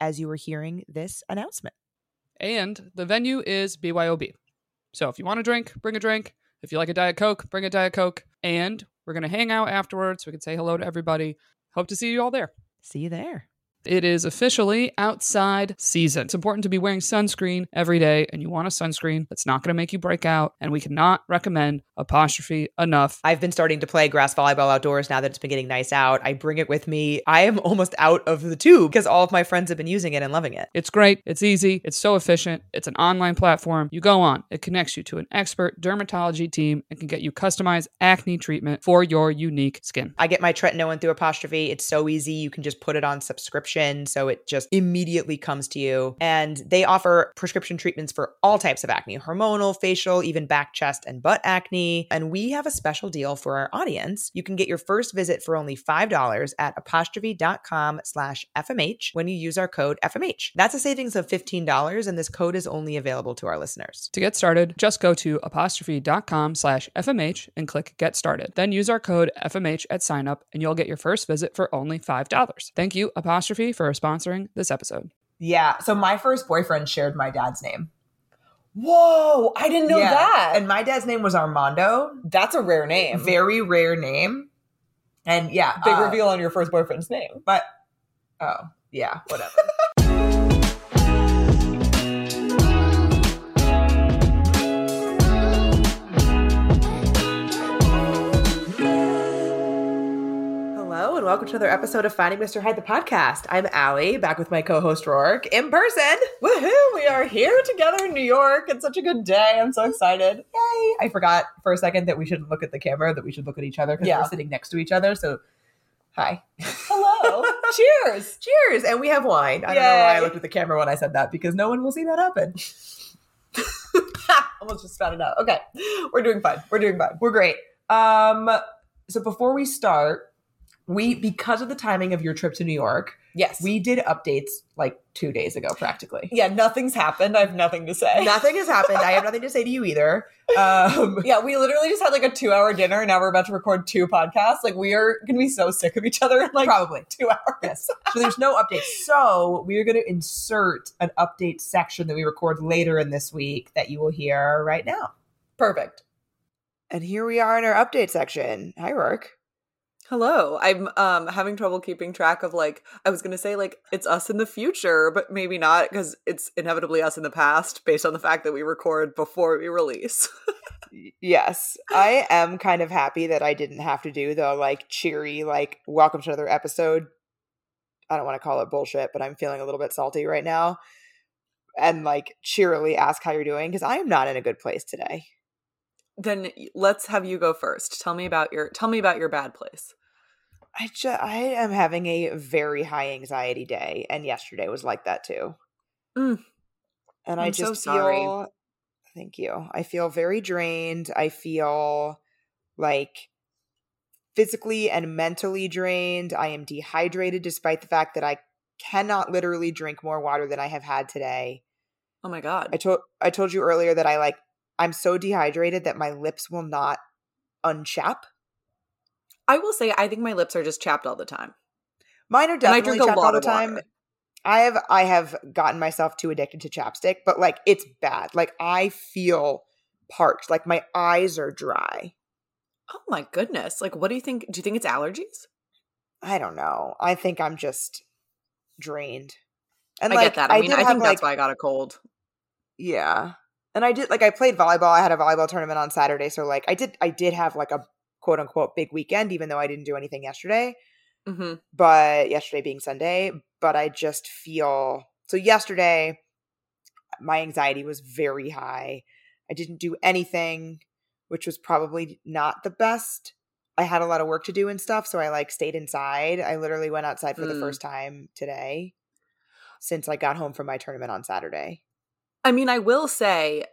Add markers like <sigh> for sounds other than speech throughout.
as you were hearing this announcement. And the venue is BYOB. So if you want a drink, bring a drink. If you like a Diet Coke, bring a Diet Coke. And we're going to hang out afterwards. We can say hello to everybody. Hope to see you all there. See you there. It is officially outside season. It's important to be wearing sunscreen every day, and you want a sunscreen that's not going to make you break out. And we cannot recommend apostrophe enough. I've been starting to play grass volleyball outdoors now that it's been getting nice out. I bring it with me. I am <laughs> almost out of the tube because all of my friends have been using it and loving it. It's great. It's easy. It's so efficient. It's an online platform. You go on, it connects you to an expert dermatology team and can get you customized acne treatment for your unique skin. I get my tretinoin through apostrophe. It's so easy. You can just put it on subscription. So it just immediately comes to you. And they offer prescription treatments for all types of acne hormonal, facial, even back, chest, and butt acne. And we have a special deal for our audience. You can get your first visit for only $5 at apostrophe.com slash FMH when you use our code FMH. That's a savings of $15, and this code is only available to our listeners. To get started, just go to apostrophe.com slash FMH and click Get Started. Then use our code FMH at sign up, and you'll get your first visit for only $5. Thank you, Apostrophe, for sponsoring this episode. Yeah. So my first boyfriend shared my dad's name. Whoa, I didn't know Yeah. that. And my dad's name was Armando. That's a rare name. Very rare name. And yeah. Big uh, reveal on your first boyfriend's name. But oh, yeah, whatever. <laughs> welcome to another episode of Finding Mr. Height, the podcast. I'm Allie, back with my co host Rourke in person. Woohoo! We are here together in New York. It's such a good day. I'm so excited. Yay. I forgot for a second that we shouldn't look at the camera, that we should look at each other because Yeah. we're sitting next to each other. So, hi. Hello. <laughs> Cheers. Cheers. And we have wine. I don't know why I looked at the camera when I said that because no one will see that happen. <laughs> Almost just spat it out. Okay. We're doing fine. We're doing fine. We're great. Um, so before we start, we because of the timing of your trip to New York, Yes. we did updates like two days ago, practically. yeah, nothing's happened. I have nothing to say. Nothing has happened. I have nothing to say to you either. Um, <laughs> yeah, we literally just had like a two hour dinner and now we're about to record two podcasts. Like we are gonna be so sick of each other in like probably. <laughs> two hours. Yes. So there's no update. So we are going to insert an update section that we record later in this week that you will hear right now. Perfect. And here we are in our update section. Hi, Rourke. Hello. I'm um having trouble keeping track of like I was going to say like it's us in the future, but maybe not because it's inevitably us in the past based on the fact that we record before we release. <laughs> Yes, I am kind of happy that I didn't have to do the like cheery, like, welcome to another episode. I don't want to call it bullshit, but I'm feeling a little bit salty right now. And like cheerily ask how you're doing because I am not in a good place today. Then let's have you go first. Tell me about your tell me about your bad place. I just, I am having a very high anxiety day, and yesterday was like that too. Mm. And I I'm so just sorry. feel, thank you. I feel very drained. I feel like physically and mentally drained. I am dehydrated, despite the fact that I cannot literally drink more water than I have had today. Oh my god. I told I told you earlier that I like I'm so dehydrated that my lips will not unchap. I will say I think my lips are just chapped all the time. Mine are definitely chapped all the time. water. I have I have gotten myself too addicted to chapstick, but like it's bad. Like I feel parched. Like my eyes are dry. Oh my goodness. Like what do you think do you think it's allergies? I don't know. I think I'm just drained. And I like get that. I mean, did I think that's like- why I got a cold. Yeah. And I did like I played volleyball. I had a volleyball tournament on Saturday, so like I did I did have like a quote unquote big weekend even though I didn't do anything yesterday. hmm But yesterday being Sunday, but I just feel so yesterday my anxiety was very high. I didn't do anything, which was probably not the best. I had a lot of work to do and stuff, so I like stayed inside. I literally went outside for the Mm. first time today. since I got home from my tournament on Saturday. I mean, I will say,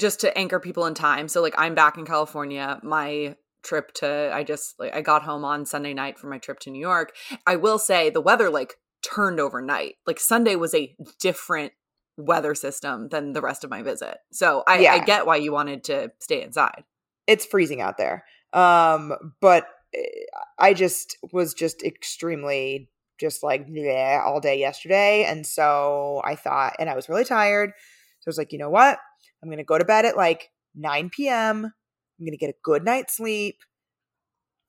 just to anchor people in time. So, like, I'm back in California. My trip to, I just, like, I got home on Sunday night for my trip to New York. I will say the weather, like, turned overnight. Like, Sunday was a different weather system than the rest of my visit. So, I, Yeah. I get why you wanted to stay inside. It's freezing out there. Um, but eh, I just was just extremely just like all day yesterday. And so I thought, and I was really tired. So I was like, you know what? I'm going to go to bed at like 9 p.m. I'm going to get a good night's sleep.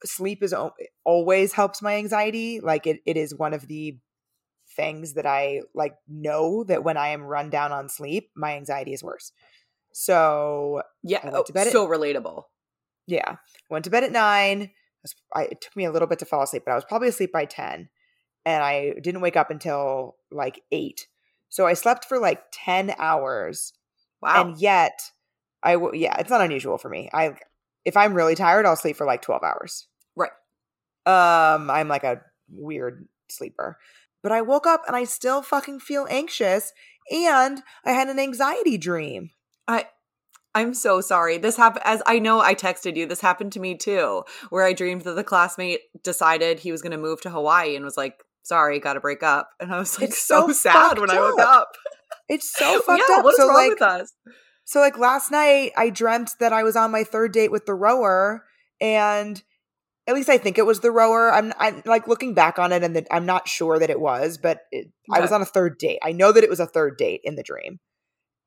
Sleep is always helps my anxiety. Like it, it is one of the things that I like know that when I am run down on sleep, my anxiety is worse. So Yeah. I went oh, to bed at- so relatable. yeah, went to bed at nine. I, it took me a little bit to fall asleep, but I was probably asleep by ten, and I didn't wake up until like eight. So I slept for like ten hours, Wow. and yet I w- yeah, it's not unusual for me. I if I'm really tired, I'll sleep for like twelve hours. Right. Um, I'm like a weird sleeper, but I woke up and I still fucking feel anxious, and I had an anxiety dream. I I'm so sorry. This happened as I know I texted you. This happened to me too, where I dreamed that the classmate decided he was going to move to Hawaii and was like, "Sorry, got to break up." And I was like It's so, so sad when I woke up. It's <laughs> so fucked yeah, up. what is so wrong like, with us? So like last night I dreamt that I was on my third date with the rower and at least I think it was the rower. I'm I'm like looking back on it and the, I'm not sure that it was, but it, I was on a third date. I know that it was a third date in the dream.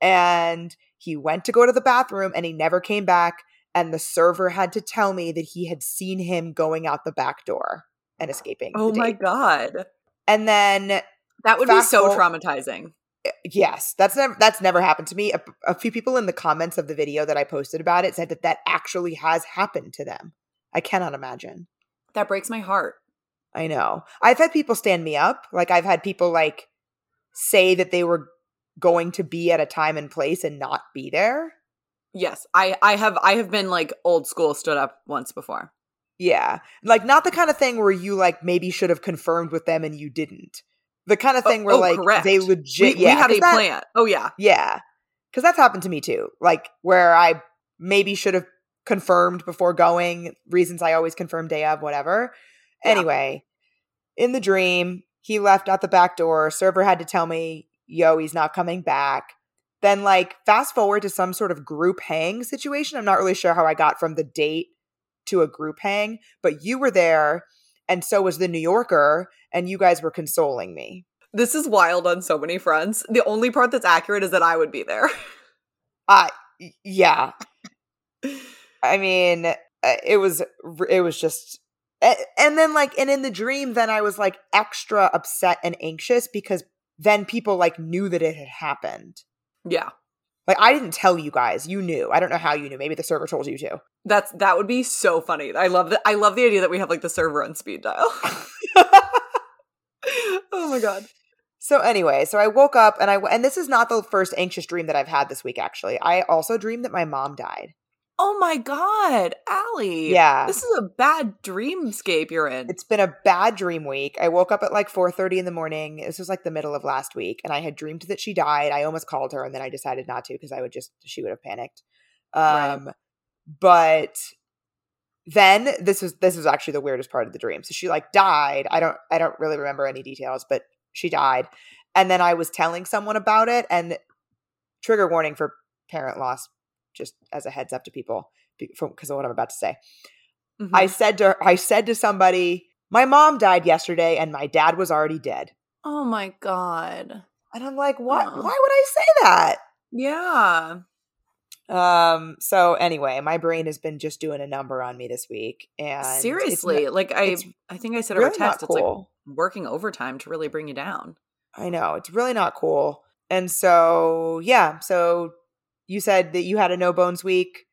And he went to go to the bathroom and he never came back and the server had to tell me that he had seen him going out the back door and escaping. Oh my god. And then That would be so forward- traumatizing. Eh, yes, that's never that's never happened to me. A, a few people in the comments of the video that I posted about it said that that actually has happened to them. I cannot imagine. That breaks my heart. I know. I've had people stand me up. Like I've had people like say that they were going to be at a time and place and not be there. Yes, I I have I have been like old school stood up once before. Yeah. Like not the kind of thing where you like maybe should have confirmed with them and you didn't. The kind of Oh, thing where oh, like correct. they legit we yeah, had 'cause a that- plan. Oh yeah. Yeah. Cause that's happened to me too. Like where I maybe should have confirmed before going, reasons I always confirm day of, whatever. Yeah. Anyway, in the dream, he left out the back door. Server had to tell me, yo, he's not coming back. Then, like, fast forward to some sort of group hang situation. I'm not really sure how I got from the date to a group hang, but you were there, and so was the New Yorker, and you guys were consoling me. This is wild on so many fronts. The only part that's accurate is that I would be there. <laughs> I y- yeah. I mean, uh, it was it was just and then like and in the dream then I was like extra upset and anxious because then people like knew that it had happened. yeah. Like I didn't tell you guys. You knew. I don't know how you knew. Maybe the server told you too. That's that would be so funny. I love that I love the idea that we have like the server on speed dial. <laughs> <laughs> oh my god. so anyway, so I woke up and I and this is not the first anxious dream that I've had this week actually. I also dreamed that my mom died. Oh my god, Allie. Yeah. This is a bad dreamscape you're in. It's been a bad dream week. I woke up at like 4:30 in the morning. This was like the middle of last week and I had dreamed that she died. I almost called her and then I decided not to because I would just she would have panicked. Right. Um but then this was this was actually the weirdest part of the dream. So she like died. I don't I don't really remember any details, but she died. And then I was telling someone about it and trigger warning for parent loss just as a heads up to people because of what I'm about to say. Mhm. I said to I said to somebody, my mom died yesterday and my dad was already dead. Oh my god. And I'm like, what? Aw. Why would I say that? Yeah. Um. So anyway, my brain has been just doing a number on me this week, and Seriously, not- like I I think I said over really not text, it's like working overtime to really bring you down. I know it's really not cool. And so yeah, so you said that you had a no bones week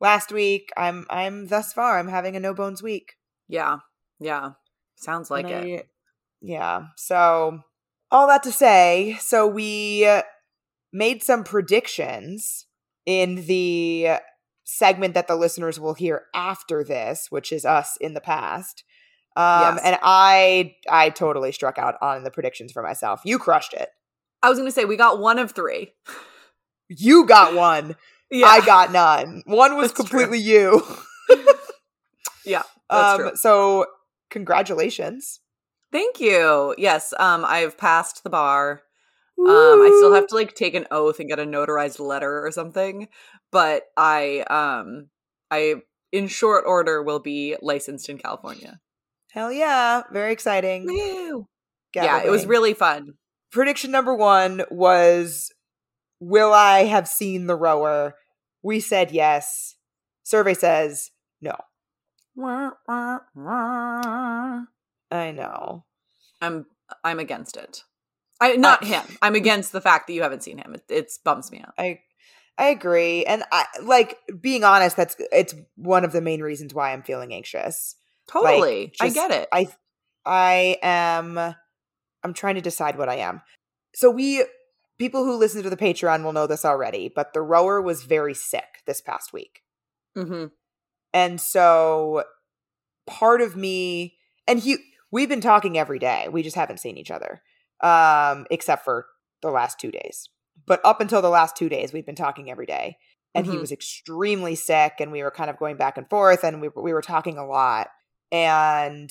last week. I'm I'm thus far I'm having a no bones week. Yeah. Yeah. Sounds like And it. Yeah. So all that to say, so we made some predictions in the segment that the listeners will hear after this, which is us in the past. Um, Yes. and I I totally struck out on the predictions for myself. You crushed it. I was gonna say we got one of three. <laughs> You got one. Yeah, I got none. One was That's true. completely you. <laughs> Yeah, that's um, true. So congratulations. Thank you. Yes, um, I've passed the bar. Um, I still have to like take an oath and get a notarized letter or something, but I, um, I in short order will be licensed in California. Hell yeah. Very exciting. Woo! Yeah, it was really fun. prediction number one was will i have seen the rower we said yes survey says no i know I'm I'm against it. I not him. I'm against the fact that you haven't seen him. It, it's bums me out. i i agree and i like being honest that's it's one of the main reasons why i'm feeling anxious Totally, I just- get it. i i am i'm trying to decide what i am so we people who listen to the patreon will know this already but the rower was very sick this past week hmm And so part of me and he we've been talking every day. We just haven't seen each other. Um except for the last 2 days. But up until the last 2 days we've been talking every day. And he Mhm. was extremely sick and we were kind of going back and forth and we we were talking a lot. And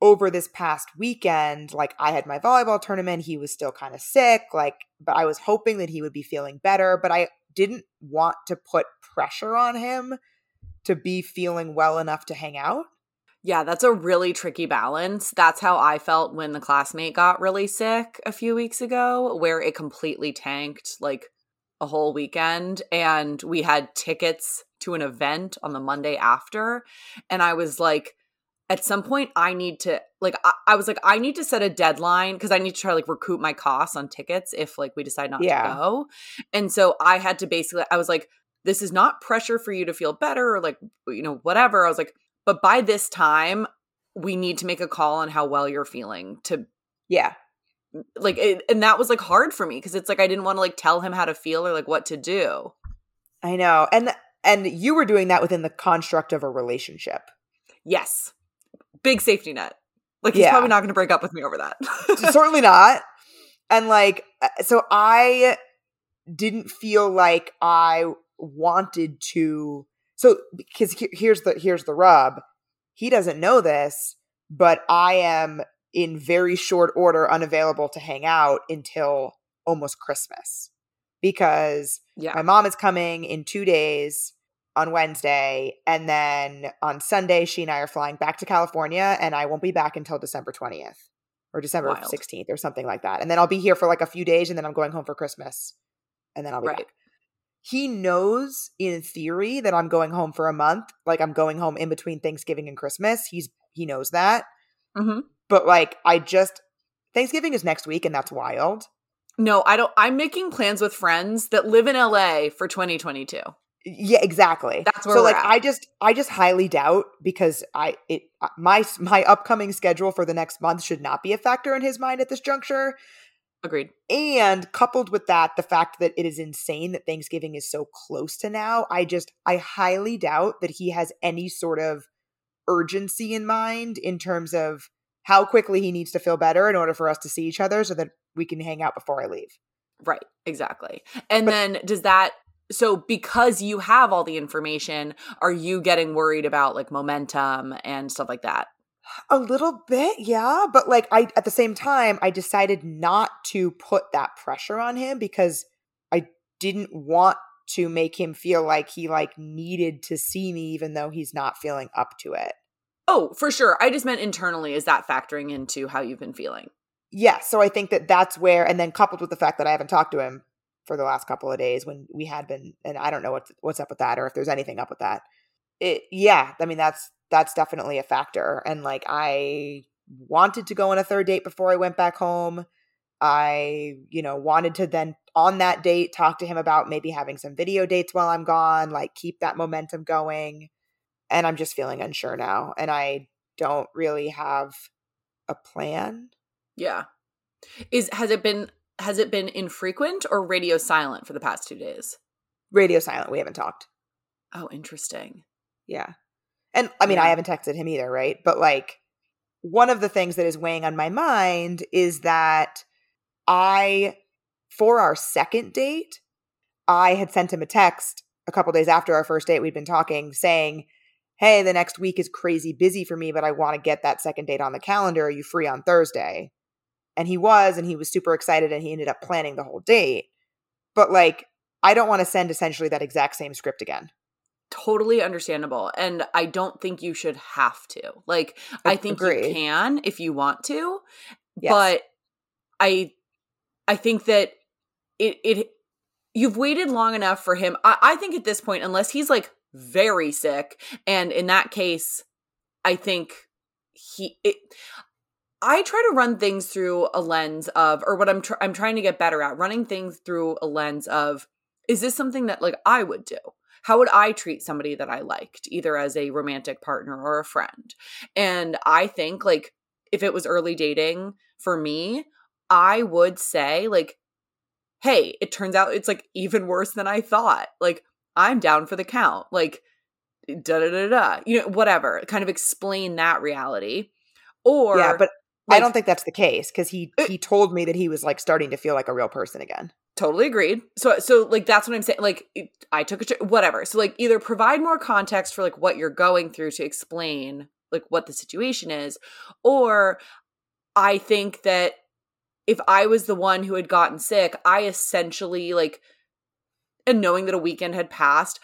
over this past weekend, like I had my volleyball tournament, he was still kind of sick, like but I was hoping that he would be feeling better, but I didn't want to put pressure on him to be feeling well enough to hang out. Yeah, that's a really tricky balance. That's how I felt when the classmate got really sick a few weeks ago, where it completely tanked like a whole weekend. And we had tickets to an event on the Monday after. And I was like, at some point, I need to, like, I, I was like, I need to set a deadline because I need to try to like recoup my costs on tickets if like we decide not Yeah. to go. And so I had to basically, I was like, this is not pressure for you to feel better or like, you know, whatever. I was like, but by this time, we need to make a call on how well you're feeling to Yeah. like, it, and that was like hard for me because it's like I didn't want to like tell him how to feel or like what to do. I know. And and you were doing that within the construct of a relationship. Yes, big safety net. Like he's Yeah. probably not going to break up with me over that. <laughs> Certainly not. And like uh, so I didn't feel like I wanted to so because here's the here's the rub. He doesn't know this, but I am in very short order unavailable to hang out until almost Christmas. Because yeah, My mom is coming in two days on Wednesday. And then on Sunday, she and I are flying back to California, and I won't be back until December 20th or December Wild. 16th or something like that. And then I'll be here for like a few days, and then I'm going home for Christmas. And then I'll be Right. back. He knows in theory that I'm going home for a month. Like I'm going home in between Thanksgiving and Christmas. He's he knows that. Mhm. But like I just Thanksgiving is next week, and that's wild. no, I don't. I'm making plans with friends that live in LA for 2022. Yeah, exactly. That's where so like at. I just I just highly doubt because I it uh, my my upcoming schedule for the next month should not be a factor in his mind at this juncture. Agreed. And coupled with that, the fact that it is insane that Thanksgiving is so close to now, I just I highly doubt that he has any sort of urgency in mind in terms of how quickly he needs to feel better in order for us to see each other so that we can hang out before I leave. Right, exactly. And But- then does that so because you have all the information, are you getting worried about like momentum and stuff like that? A little bit, yeah, but like I at the same time I decided not to put that pressure on him because I didn't want to make him feel like he like needed to see me even though he's not feeling up to it. Oh, for sure. I just meant internally is that factoring into how you've been feeling? Yeah, so I think that that's where and then coupled with the fact that I haven't talked to him for the last couple of days when we had been and I don't know what what's up with that or if there's anything up with that. It yeah, I mean that's that's definitely a factor and like I wanted to go on a third date before I went back home. I, you know, wanted to then on that date talk to him about maybe having some video dates while I'm gone, like keep that momentum going. And I'm just feeling unsure now and I don't really have a plan. Yeah. Is has it been has it been infrequent or radio silent for the past 2 days? Radio silent, we haven't talked. Oh, interesting. Yeah. And I mean, I haven't texted him either, right? But like, one of the things that is weighing on my mind is that I for our second date, I had sent him a text a couple days after our first date. We'd been talking, saying, Hey, the next week is crazy busy for me, but I want to get that second date on the calendar. Are you free on Thursday? And he was, and he was super excited, and he ended up planning the whole date. But like, I don't want to send essentially that exact same script again. totally understandable and i don't think you should have to like i think Agree. you can if you want to Yes. but i i think that it it you've waited long enough for him I, I think at this point unless he's like very sick and in that case i think he it I try to run things through a lens of, or what I'm tr- I'm trying to get better at, running things through a lens of, is this something that like I would do? How would I treat somebody that I liked, either as a romantic partner or a friend? And I think like if it was early dating for me, I would say like, hey, it turns out it's like even worse than I thought. Like I'm down for the count. Like da da da da. You know, whatever. Kind of explain that reality. Or yeah, but I don't think that's the case because he Uh, he told me that he was like starting to feel like a real person again. Totally agreed. So so like that's what I'm saying. Like it- I took it to whatever. So like either provide more context for like what you're going through to explain like what the situation is, or I think that if I was the one who had gotten sick, I essentially like and knowing that a weekend had passed,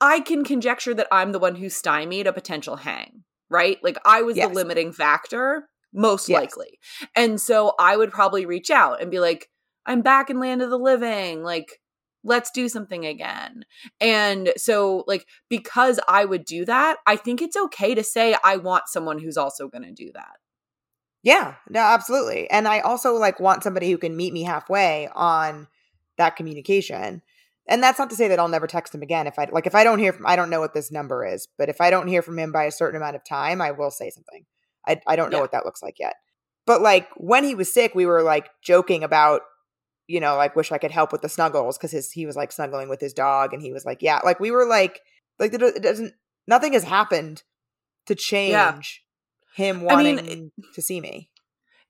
I can conjecture that I'm the one who stymied a potential hang, right? Like I was Yes. the limiting factor, most Yes. likely. And so I would probably reach out and be like, I'm back in land of the living. Like, let's do something again. And so, like, because I would do that, I think it's okay to say, I want someone who's also going to do that. Yeah, no, absolutely. And I also like want somebody who can meet me halfway on that communication. And that's not to say that I'll never text him again. If I like, if I don't hear from, I don't know what this number is, but if I don't hear from him by a certain amount of time, I will say something. I I don't know Yeah. what that looks like yet. But like when he was sick, we were like joking about, you know, like wish I could help with the snuggles because his he was like snuggling with his dog, and he was like, yeah, like we were like, like it doesn't, nothing has happened to change him I mean, wanting to see me.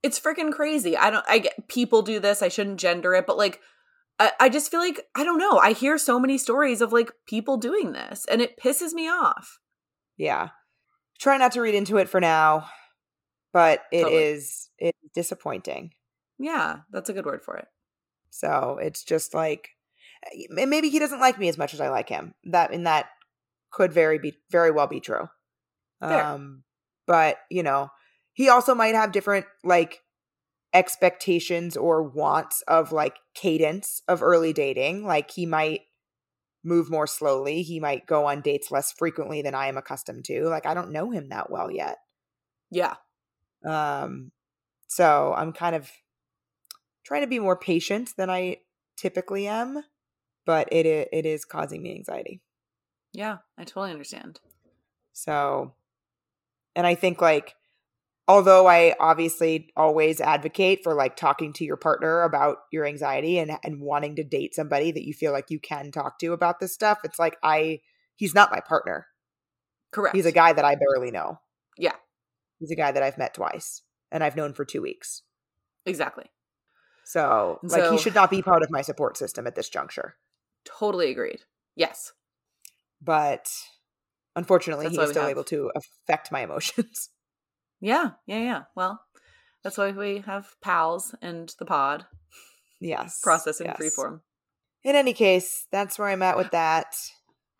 It's freaking crazy. I don't, I get people do this. I shouldn't gender it, but like, I, I just feel like, I don't know. I hear so many stories of like people doing this and it pisses me off. Yeah. Try not to read into it for now, but it is Totally. it's disappointing. Yeah, that's a good word for it. So it's just like maybe he doesn't like me as much as I like him. That and that could very be very well be true. Fair. Um but, you know, he also might have different like expectations or wants of like cadence of early dating. Like he might move more slowly. He might go on dates less frequently than I am accustomed to. Like I don't know him that well yet. Yeah. Um, so I'm kind of trying to be more patient than I typically am, but it it is causing me anxiety. Yeah. I totally understand. So, and I think like, although I obviously always advocate for like talking to your partner about your anxiety and and wanting to date somebody that you feel like you can talk to about this stuff, it's like I he's not my partner. Correct. He's a guy that I barely know. Yeah. He's a guy that I've met twice and I've known for 2 weeks. Exactly. So, And like, he should not be part of my support system at this juncture. Totally agreed. Yes. But unfortunately, That's he why is we still have- able to affect my emotions. <laughs> Yeah. Yeah. Yeah. Well, that's why we have pals and the pod yes. process in yes. freeform. In any case, that's where I'm at with that.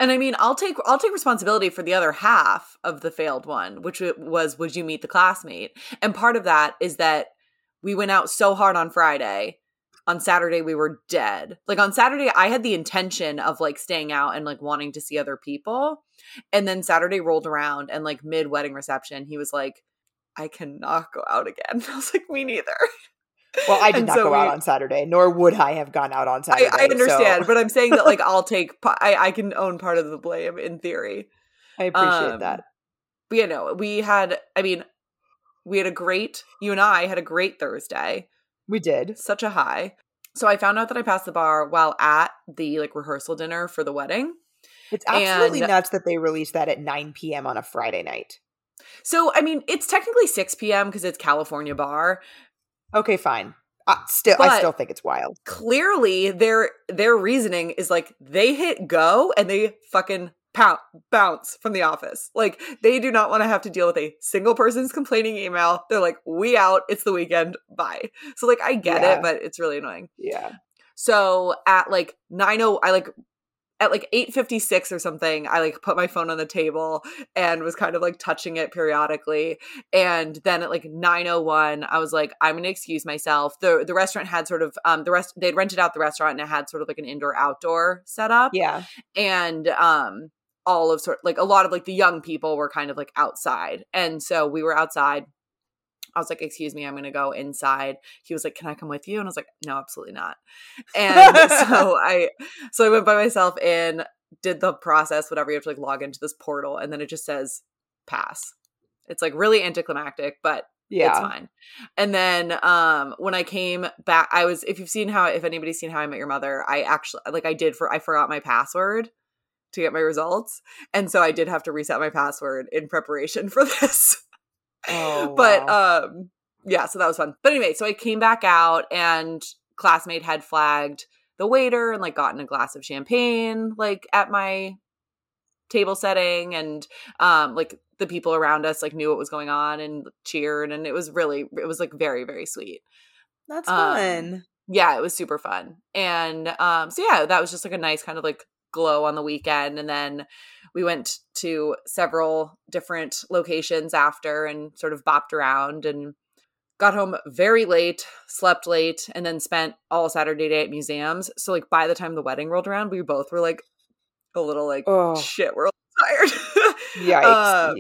And I mean, I'll take I'll take responsibility for the other half of the failed one, which was would you meet the classmate? And part of that is that we went out so hard on Friday. On Saturday we were dead. Like on Saturday I had the intention of like staying out and like wanting to see other people. And then Saturday rolled around and like mid wedding reception he was like I cannot go out again. <laughs> I was like me neither. Well, I <laughs> did And not so go out on Saturday, nor would I have gone out on Saturday. I understand, so but I'm saying that like <laughs> I'll take I I can own part of the blame in theory. I appreciate Um, that. But you know, we had I mean, we had a great you and I had a great Thursday. We did. Such a high. So I found out that I passed the bar while at the like rehearsal dinner for the wedding. It's absolutely and- nuts that they released that at 9 p.m. on a Friday night. So I mean, it's technically 6 p.m. because it's California bar. Okay, fine. Uh, still, I still think it's wild. clearly their their reasoning is like they hit go and they fucking pound, bounce from the office. Like they do not want to have to deal with a single person's complaining email. They're like, "We out. It's the weekend. Bye." So like I get Yeah. it, but it's really annoying. Yeah. So at like 90 I like at like 8:56 or something, I like put my phone on the table and was kind of like touching it periodically. And then at like 9:01, I was like I'm going to excuse myself. The the restaurant had sort of um the rest they'd rented out the restaurant and it had sort of like an indoor outdoor setup Yeah. and um all of sort like a lot of like the young people were kind of like outside. And so we were outside. I was like, "Excuse me, I'm going to go inside." He was like, "Can I come with you?" And I was like, "No, absolutely not." And so <laughs> I so I went by myself in, did the process, whatever you have to like log into this portal, and then it just says pass. It's like really anticlimactic, but it's Yeah. fine. And then um when I came back, I was if you've seen how if anybody's seen how I met your mother, I actually like I did for I forgot my password to get my results. And so I did have to reset my password in preparation for <laughs> this. Oh, but wow. um yeah, so that was fun. But anyway, so I came back out and classmate had flagged the waiter and like gotten a glass of champagne like at my table setting and um like the people around us like knew what was going on and cheered and it was really it was like very very sweet That's um, fun. yeah, it was super fun. And um so yeah, that was just like a nice kind of like glow on the weekend and then we went to several different locations after and sort of bopped around and got home very late, slept late and then spent all Saturday day at museums. So like by the time the wedding rolled around, we both were like a little like Oh, shit, we're all tired. yikes. <laughs> uh,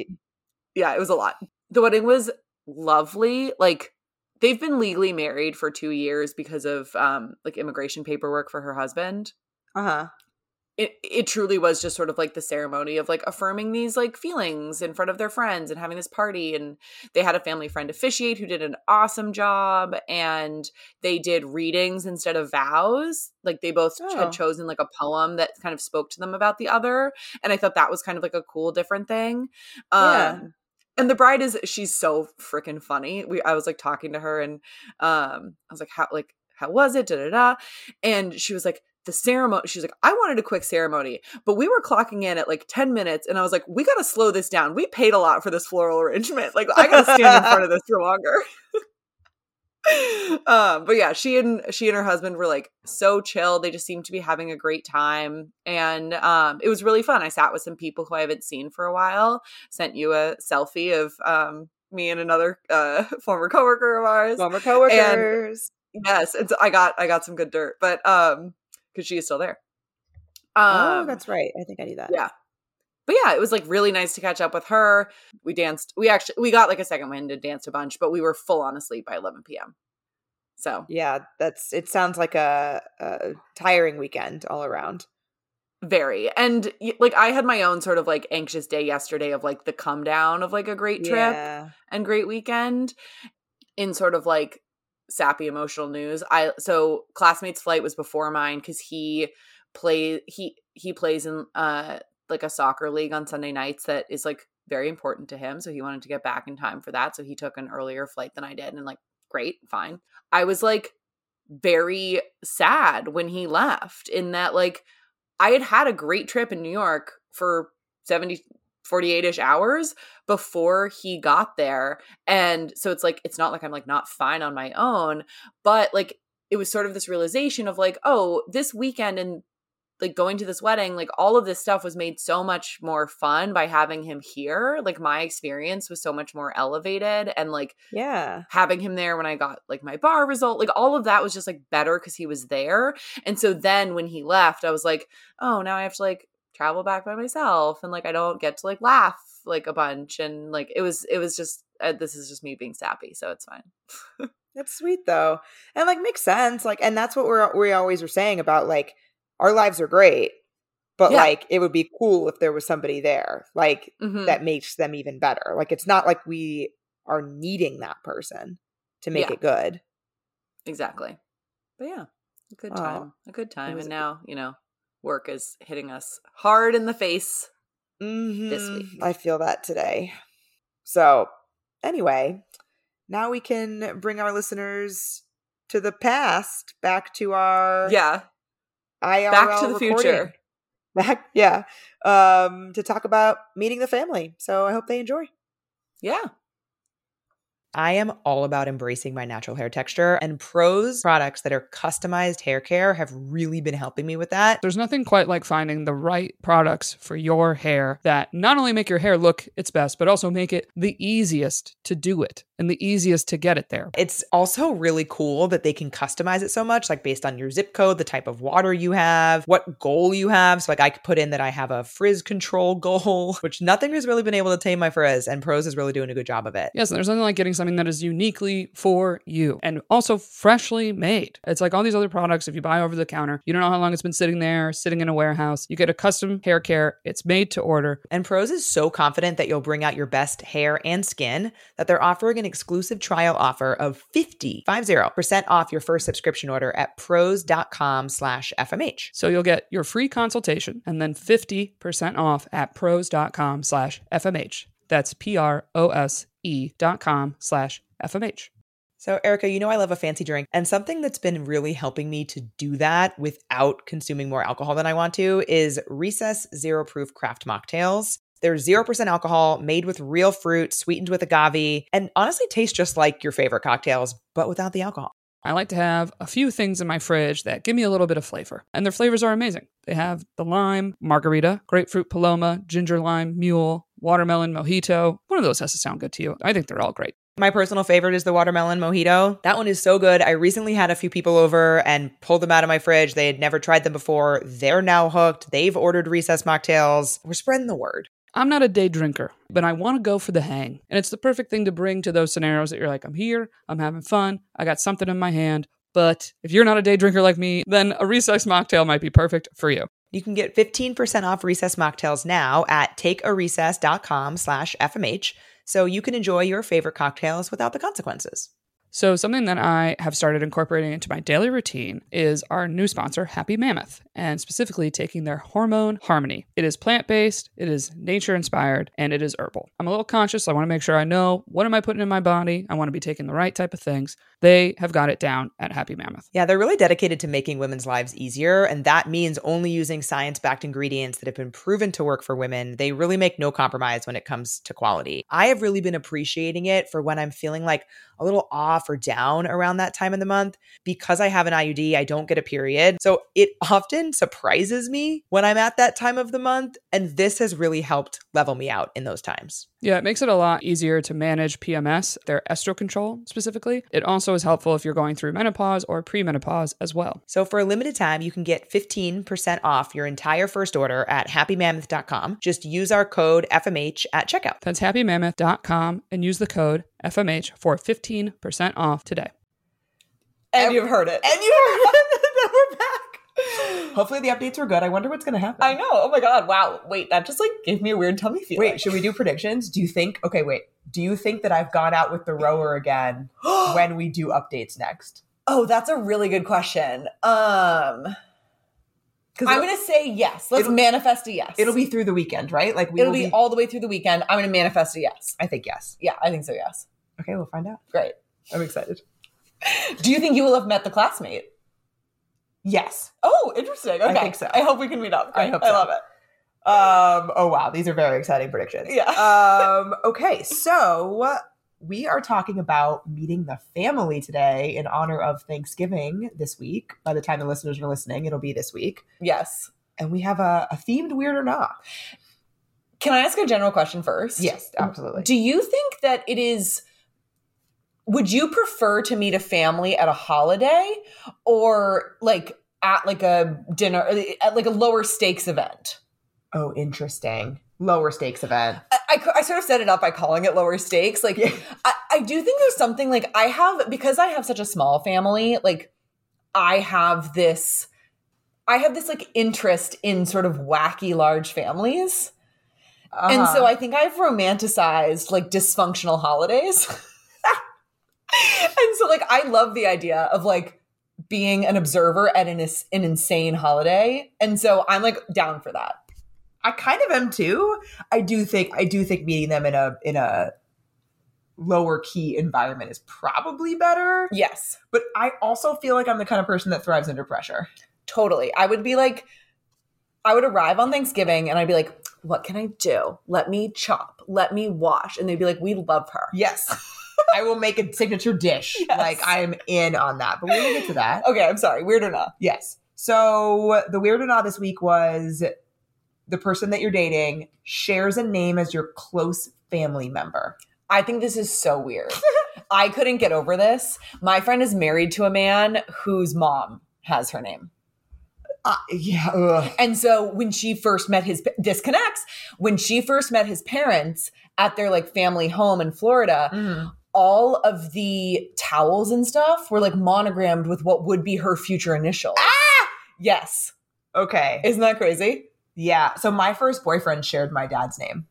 yeah, it was a lot. The wedding was lovely. Like they've been legally married for 2 years because of um like immigration paperwork for her husband. uh-huh. It it truly was just sort of like the ceremony of like affirming these like feelings in front of their friends and having this party and they had a family friend officiate who did an awesome job and they did readings instead of vows. Like they both Oh. had chosen like a poem that kind of spoke to them about the other and I thought that was kind of like a cool different thing. Um Yeah. and the bride is she's so freaking funny. We I was like talking to her and um I was like how like how was it da da da and she was like the ceremony she's like I wanted a quick ceremony but we were clocking in at like 10 minutes and I was like we got to slow this down. We paid a lot for this floral arrangement. Like I got to stand in front of this for longer. <laughs> um but yeah she and she and her husband were like so chill they just seemed to be having a great time and um it was really fun i sat with some people who i haven't seen for a while sent you a selfie of um me and another uh <laughs> former coworker of ours Former coworkers. yes and so i got i got some good dirt but um because she is still there oh, um that's right. I think I knew that. yeah but yeah it was like really nice to catch up with her we danced we actually we got like a second wind and danced a bunch but we were full on asleep by 11 p.m so Yeah, that's it sounds like a, a tiring weekend all around. very and like i had my own sort of like anxious day yesterday of like the come down of like a great trip Yeah. and great weekend in sort of like sappy emotional news. I so classmates flight was before mine because he play he he plays in uh like a soccer league on sunday nights that is like very important to him so he wanted to get back in time for that so he took an earlier flight than i did and like great fine. I was like very sad when he left in that like i had had a great trip in new york for 70 48ish hours before he got there and so it's like it's not like i'm like not fine on my own but like it was sort of this realization of like oh this weekend and like going to this wedding like all of this stuff was made so much more fun by having him here like my experience was so much more elevated and like Yeah. having him there when I got like my bar result, like all of that was just like better because he was there. And so then when he left, I was like, oh, now I have to like travel back by myself and like I don't get to like laugh like a bunch. And like it was, it was just, uh, this is just me being sappy. So it's fine. <laughs> That's sweet though. And like makes sense. Like and that's what we're we always were saying about like our lives are great, but Yeah. like it would be cool if there was somebody there. Like Mhm. that makes them even better. Like it's not like we are needing that person to make Yeah. it good. exactly. But yeah, a good Oh, time. a good time. And now, you know, work is hitting us hard in the face. Mhm. week. I feel that today. So, anyway, now we can bring our listeners to the past, back to our Yeah. IRL Back to the recording. future. <laughs> Back, yeah, um, to talk about meeting the family. So I hope they enjoy. Yeah. I am all about embracing my natural hair texture, and Prose products that are customized hair care have really been helping me with that. There's nothing quite like finding the right products for your hair that not only make your hair look its best, but also make it the easiest to do it and the easiest to get it there. It's also really cool that they can customize it so much, like based on your zip code, the type of water you have, what goal you have. So, like, I could put in that I have a frizz control <laughs> goal, which nothing has really been able to tame my frizz, and Prose is really doing a good job of it. Yes, and there's nothing like getting something that is uniquely for you and also freshly made. It's like all these other products, if you buy over the counter, you don't know how long it's been sitting there, sitting in a warehouse. You get a custom hair care, it's made to order. And Prose is so confident that you'll bring out your best hair and skin that they're offering an exclusive trial offer of 50, 50% off your first subscription order at prose.com slash FMH. So you'll get your free consultation and then 50% off at prose.com slash FMH. That's P R O S E dot com slash FMH. So, Erica, you know I love a fancy drink, and something that's been really helping me to do that without consuming more alcohol than I want to is Recess Zero Proof Craft Mocktails. They're 0% alcohol, made with real fruit, sweetened with agave, and honestly taste just like your favorite cocktails, but without the alcohol. I like to have a few things in my fridge that give me a little bit of flavor, and their flavors are amazing. They have the lime, margarita, grapefruit paloma, ginger lime, mule, watermelon mojito. One of those has to sound good to you. I think they're all great. My personal favorite is the watermelon mojito. That one is so good. I recently had a few people over and pulled them out of my fridge. They had never tried them before. They're now hooked. They've ordered recess mocktails. We're spreading the word. I'm not a day drinker, but I want to go for the hang. And it's the perfect thing to bring to those scenarios that you're like, I'm here, I'm having fun, I got something in my hand. But if you're not a day drinker like me, then a recess mocktail might be perfect for you. You can get 15% off recess mocktails now at takearecess.com slash FMH so you can enjoy your favorite cocktails without the consequences. So, something that I have started incorporating into my daily routine is our new sponsor, Happy Mammoth, and specifically taking their Hormone Harmony. It is plant based, it is nature inspired, and it is herbal. I'm a little conscious. I want to make sure I know what am I putting in my body. I want to be taking the right type of things. They have got it down at Happy Mammoth. Yeah, they're really dedicated to making women's lives easier, and that means only using science backed ingredients that have been proven to work for women. They really make no compromise when it comes to quality. I have really been appreciating it for when I'm feeling like a little off or down around that time of the month. Because I have an IUD, I don't get a period. So it <laughs> often surprises me when I'm at that time of the month. And this has really helped level me out in those times. Yeah, it makes it a lot easier to manage PMS, their estro control specifically. It also is helpful if you're going through menopause or premenopause as well. So for a limited time, you can get 15% off your entire first order at happymammoth.com. Just use our code FMH at checkout. That's happymammoth.com and use the code FMH for 15% off today. And you've heard it. And you <laughs> now we're back. Hopefully the updates were good. I wonder what's going to happen. I know. Oh my god. Wow. Wait, that just like gave me a weird tummy feeling. Wait, should we do predictions? Do you think? Okay, wait. Do you think that I've gone out with the rower again <gasps> when we do updates next? oh, that's a really good question. Um Because I'm gonna say yes. Let's manifest a yes. it'll be through the weekend, right? Like we it'll will be all the way through the weekend. I'm gonna manifest a yes. I think yes. Yeah, I think so. Yes. Okay, we'll find out. Great. I'm excited. <laughs> Do you think you will have met the classmate? Yes. Oh, interesting. Okay. I think so. I hope we can meet up. I Great. hope I love it. Um. Oh wow, these are very exciting predictions. Yeah. <laughs> Um. Okay, so we are talking about meeting the family today in honor of Thanksgiving this week. By the time the listeners are listening, it'll be this week, Yes. and we have a, a themed weird or not. Can I ask a general question first? Yes, absolutely. Do you think that it is would you prefer to meet a family at a holiday or like at like a dinner at like a lower stakes event? Oh, interesting. Lower stakes event. I, I, I sort of set it up by calling it lower stakes. Like, Yeah. I, I do think there's something like I have, because I have such a small family, like, I have this, I have this like interest in sort of wacky large families. And Uh-huh. so I think I've romanticized like dysfunctional holidays. <laughs> <laughs> and so, like, I love the idea of like, being an observer at an, an insane holiday. And so I'm like down for that. I kind of am too. I do think I do think meeting them in a in a lower key environment is probably better. Yes. But I also feel like I'm the kind of person that thrives under pressure. Totally. I would be like, I would arrive on Thanksgiving and I'd be like, what can I do? Let me chop. Let me wash. And they'd be like, we love her. Yes. <laughs> I will make a signature dish. <laughs> Yes. Like I am in on that. But we're gonna get to that. <laughs> Okay, I'm sorry. Weird or not? Yes. So the weird or not this week was the person that you're dating shares a name as your close family member. I think this is so weird. <laughs> I couldn't get over this. My friend is married to a man whose mom has her name. Uh, yeah. Ugh. And so when she first met his this connects, when she first met his parents at their like family home in Florida, Mm. All of the towels and stuff were like monogrammed with what would be her future initials. Ah! Yes. Okay. Isn't that crazy? Yeah. So my first boyfriend shared my dad's name.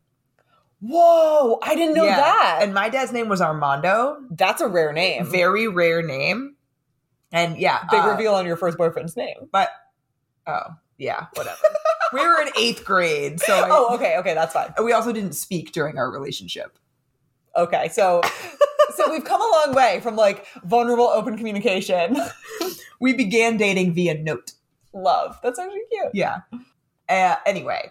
Whoa, I didn't know Yeah. that. And my dad's name was Armando. That's a rare name. Very rare name. And yeah. Big uh, reveal on your first boyfriend's name. But oh, yeah, whatever. <laughs> we were in eighth grade. So I- Oh, okay, okay, that's fine. we also didn't speak during our relationship. Okay, so <laughs> so we've come a long way from like vulnerable open communication. We began dating via note. Love. That's actually cute. Yeah. Uh, anyway,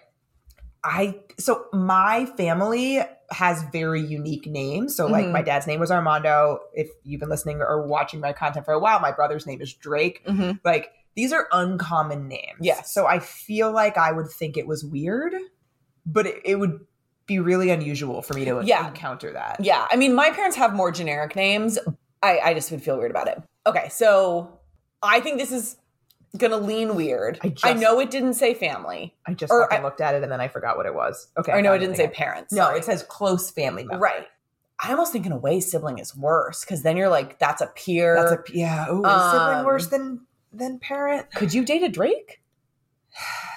I so my family has very unique names. So like Mhm. my dad's name was Armando. If you've been listening or watching my content for a while, my brother's name is Drake. Mm-hmm. Like these are uncommon names. Yeah. So I feel like I would think it was weird, but it, it would be really unusual for me to Yeah. encounter that. Yeah, I mean, my parents have more generic names. I, I just would feel weird about it. Okay, so I think this is gonna lean weird. I I, know it didn't say family. I just Or I- looked at it and then I forgot what it was. Okay. Or I know it didn't say again. parents. No, sorry. it says close family member. right. I almost think in a way sibling is worse because then you're like, that's a peer. That's a yeah. Ooh, is sibling Um, worse than than parent? Could you date a Drake? <sighs> <sighs> <sighs>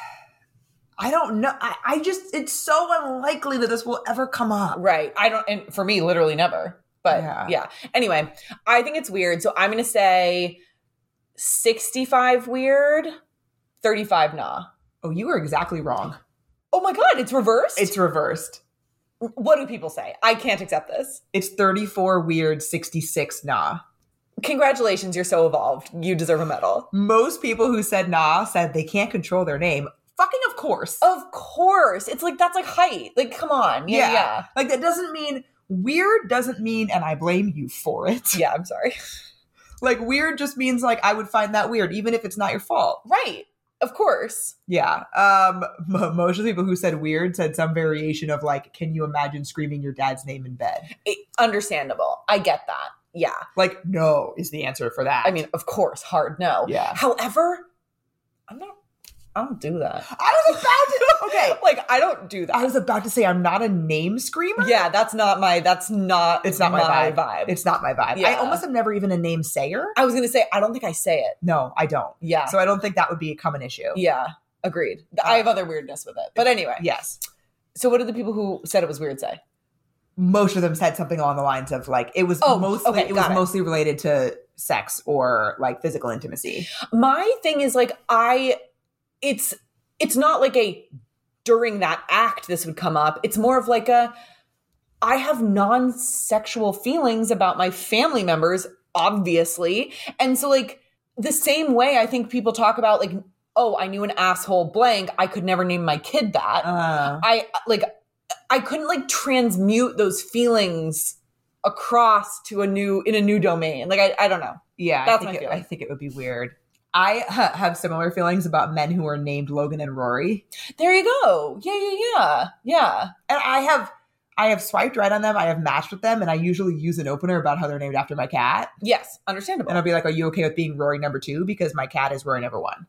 I don't know. I, I just it's so unlikely that this will ever come up. Right. I don't, and for me, literally never. But Yeah. yeah. Anyway, I think it's weird. So I'm going to say 65 weird, 35 nah. Oh, you were exactly wrong. Oh my God, it's reversed? It's reversed. what do people say? I can't accept this. It's 34 weird, 66 nah. Congratulations, you're so evolved. You deserve a medal. Most people who said nah said they can't control their name. Fucking of course. Of course. It's like, that's like height. Like, come on. Yeah. Yeah. Yeah. Like that doesn't mean weird doesn't mean and I blame you for it. Yeah, I'm sorry. <laughs> <laughs> Like weird just means like I would find that weird even if it's not your fault. Right. Of course. Yeah. Um <laughs> most of the people who said weird said some variation of like can you imagine screaming your dad's name in bed? It- understandable. I get that. Yeah. Like no is the answer for that. I mean, of course, hard no. Yeah. However, I'm not, I don't do that. I was about to <laughs> okay. like, I don't do that. I was about to say I'm not a name screamer. yeah, that's not my, that's not, It's not my, vibe. vibe. It's not my vibe. I almost am never even a name sayer. I was going to say, I don't think I say it. No, I don't. Yeah. So I don't think that would be a common issue. yeah. Agreed. I have other weirdness with it. But anyway. Yes. So what did the people who said it was weird say? Most of them said something along the lines of like it was Oh, mostly okay, it was it. mostly related to sex or like physical intimacy. My thing is like, I, it's, it's not like a during that act this would come up. It's more of like a, I have non sexual feelings about my family members, obviously. And so, like, the same way I think people talk about, like, oh, I knew an asshole blank. I could never name my kid that. Uh, I, like, I couldn't, like, transmute those feelings across to a new, in a new domain. Like, I, I don't know. yeah, That's I my think, it. I think it would be weird. I ha- have similar feelings about men who are named Logan and Rory, There you go. Yeah, yeah, yeah. Yeah. and I have I have swiped right on them. I have matched with them, and I usually use an opener about how they're named after my cat. Yes. Understandable. And I'll be like, "Are you okay with being Rory number two? Because my cat is Rory number one."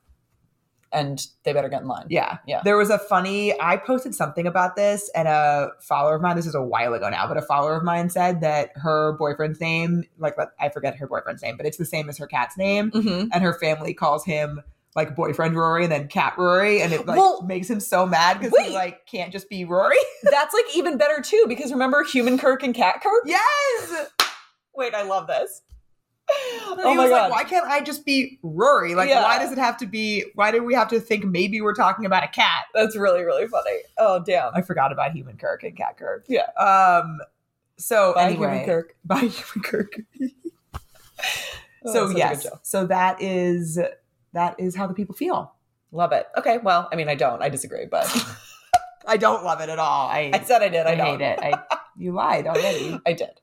And they better get in line. Yeah. Yeah. There was a funny, I posted something about this, and a follower of mine, this is a while ago now, but a follower of mine said that her boyfriend's name, like, I forget her boyfriend's name, but it's the same as her cat's name. Mm-hmm. And her family calls him like boyfriend Rory and then cat Rory. And it like Well, makes him so mad because he like can't just be Rory. <laughs> That's like even better too, because remember Human Kirk and Cat Kirk? yes. Wait, I love this. And Oh he my was god. like, why can't I just be Rory? Like, Yeah. why does it have to be, why do we have to think maybe we're talking about a cat? That's really, really funny. Oh damn. I forgot about Human Kirk and Cat Kirk. Yeah. Um, So Bye, anyway, Human Kirk. <laughs> Bye, Human Kirk. <laughs> Oh, so such a good yes, so that is that is how the people feel. Love it. Okay, well, I mean, I don't. I disagree, but <laughs> I don't love it at all. I I said I did. I, I don't. hate it. I you lied already. I did.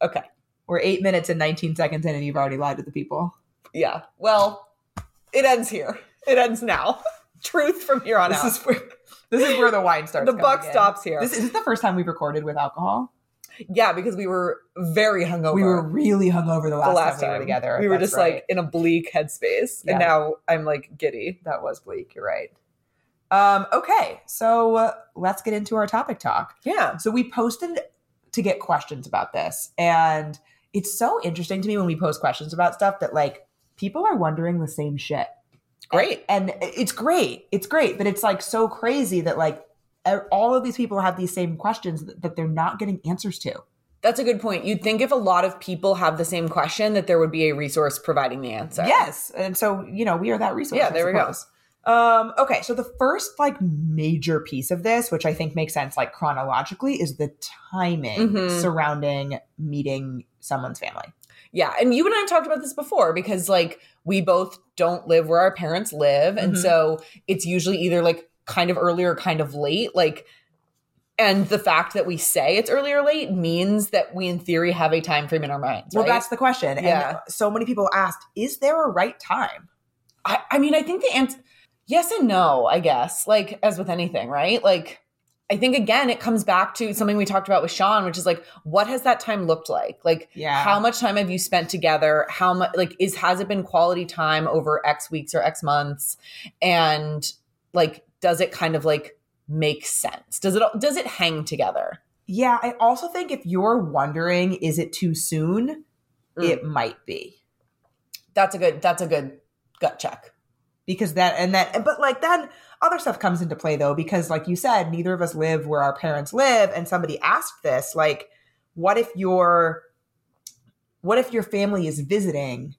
Okay. We're eight minutes and nineteen seconds in, and you've already lied to the people. Yeah. Well, it ends here. It ends now. <laughs> Truth from here on This out. is where this is where the wine starts. the buck in. stops here. This is this the first time we've recorded with alcohol. yeah, because we were very hungover. We were really hungover the last, the last time, we were together. We were just right. like in a bleak headspace, Yeah. and now I'm like giddy. that was bleak. You're right. Um, okay, so uh, let's get into our topic talk. Yeah. So we posted to get questions about this, and it's so interesting to me when we post questions about stuff that like people are wondering the same shit. Great. and it's great it's great but it's like so crazy that like all of these people have these same questions that, that they're not getting answers to That's a good point. You'd think if a lot of people have the same question, that there would be a resource providing the answer. yes and so you know we are that resource Yeah, I there we go. Um okay so the first like major piece of this which i think makes sense like chronologically is the timing Mhm. surrounding meeting someone's family Yeah. And you and I talked about this before because, like, we both don't live where our parents live. And Mhm. so it's usually either like kind of early or kind of late. Like, and the fact that we say it's early or late means that we, in theory, have a time frame in our minds. well right? that's the question Yeah. and so many people asked is there a right time I, I mean, I think the answer, yes and no, I guess, like as with anything, right? Like, I think again, it comes back to something we talked about with Sean, which is like, what has that time looked like? Like, yeah how much time have you spent together? How much, like, is, has it been quality time over X weeks or X months? And like, does it kind of like make sense? Does it, does it hang together? yeah i also think if you're wondering is it too soon Mm. it might be That's a good, that's a good gut check. Because that and that but like then other stuff comes into play though because like you said neither of us live where our parents live and somebody asked this like what if your what if your family is visiting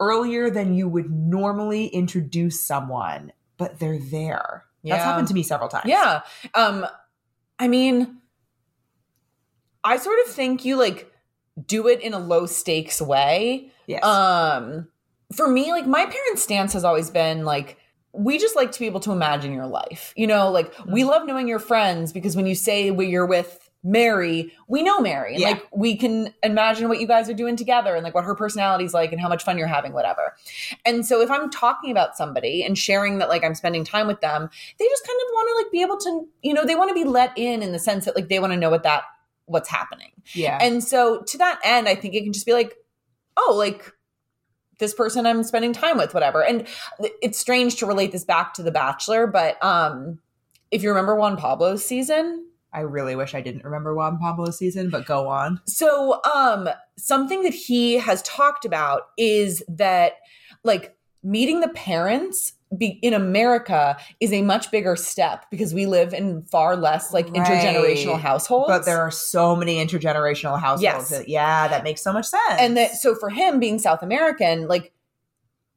earlier than you would normally introduce someone but they're there that's happened to me several times Yeah. Um I mean I sort of think you like do it in a low stakes way. yes Um for me like my parents' stance has always been like we just like to be able to imagine your life. You know, like we mm-hmm. love knowing your friends because when you say you're with Mary, we know Mary. And Yeah. like we can imagine what you guys are doing together and like what her personality's like and how much fun you're having, whatever. And so if I'm talking about somebody and sharing that like I'm spending time with them, they just kind of want to like be able to, you know, they want to be let in in the sense that like they want to know what that what's happening. yeah And so to that end, I think it can just be like, oh, like this person I'm spending time with, whatever. And it's strange to relate this back to The Bachelor, but um if you remember Juan Pablo's season, i really wish i didn't remember juan pablo's season but go on so um something that he has talked about is that like meeting the parents be, in America is a much bigger step because we live in far less like Right. intergenerational households. but there are so many intergenerational households Yes. that, yeah that makes so much sense and that so for him being south american like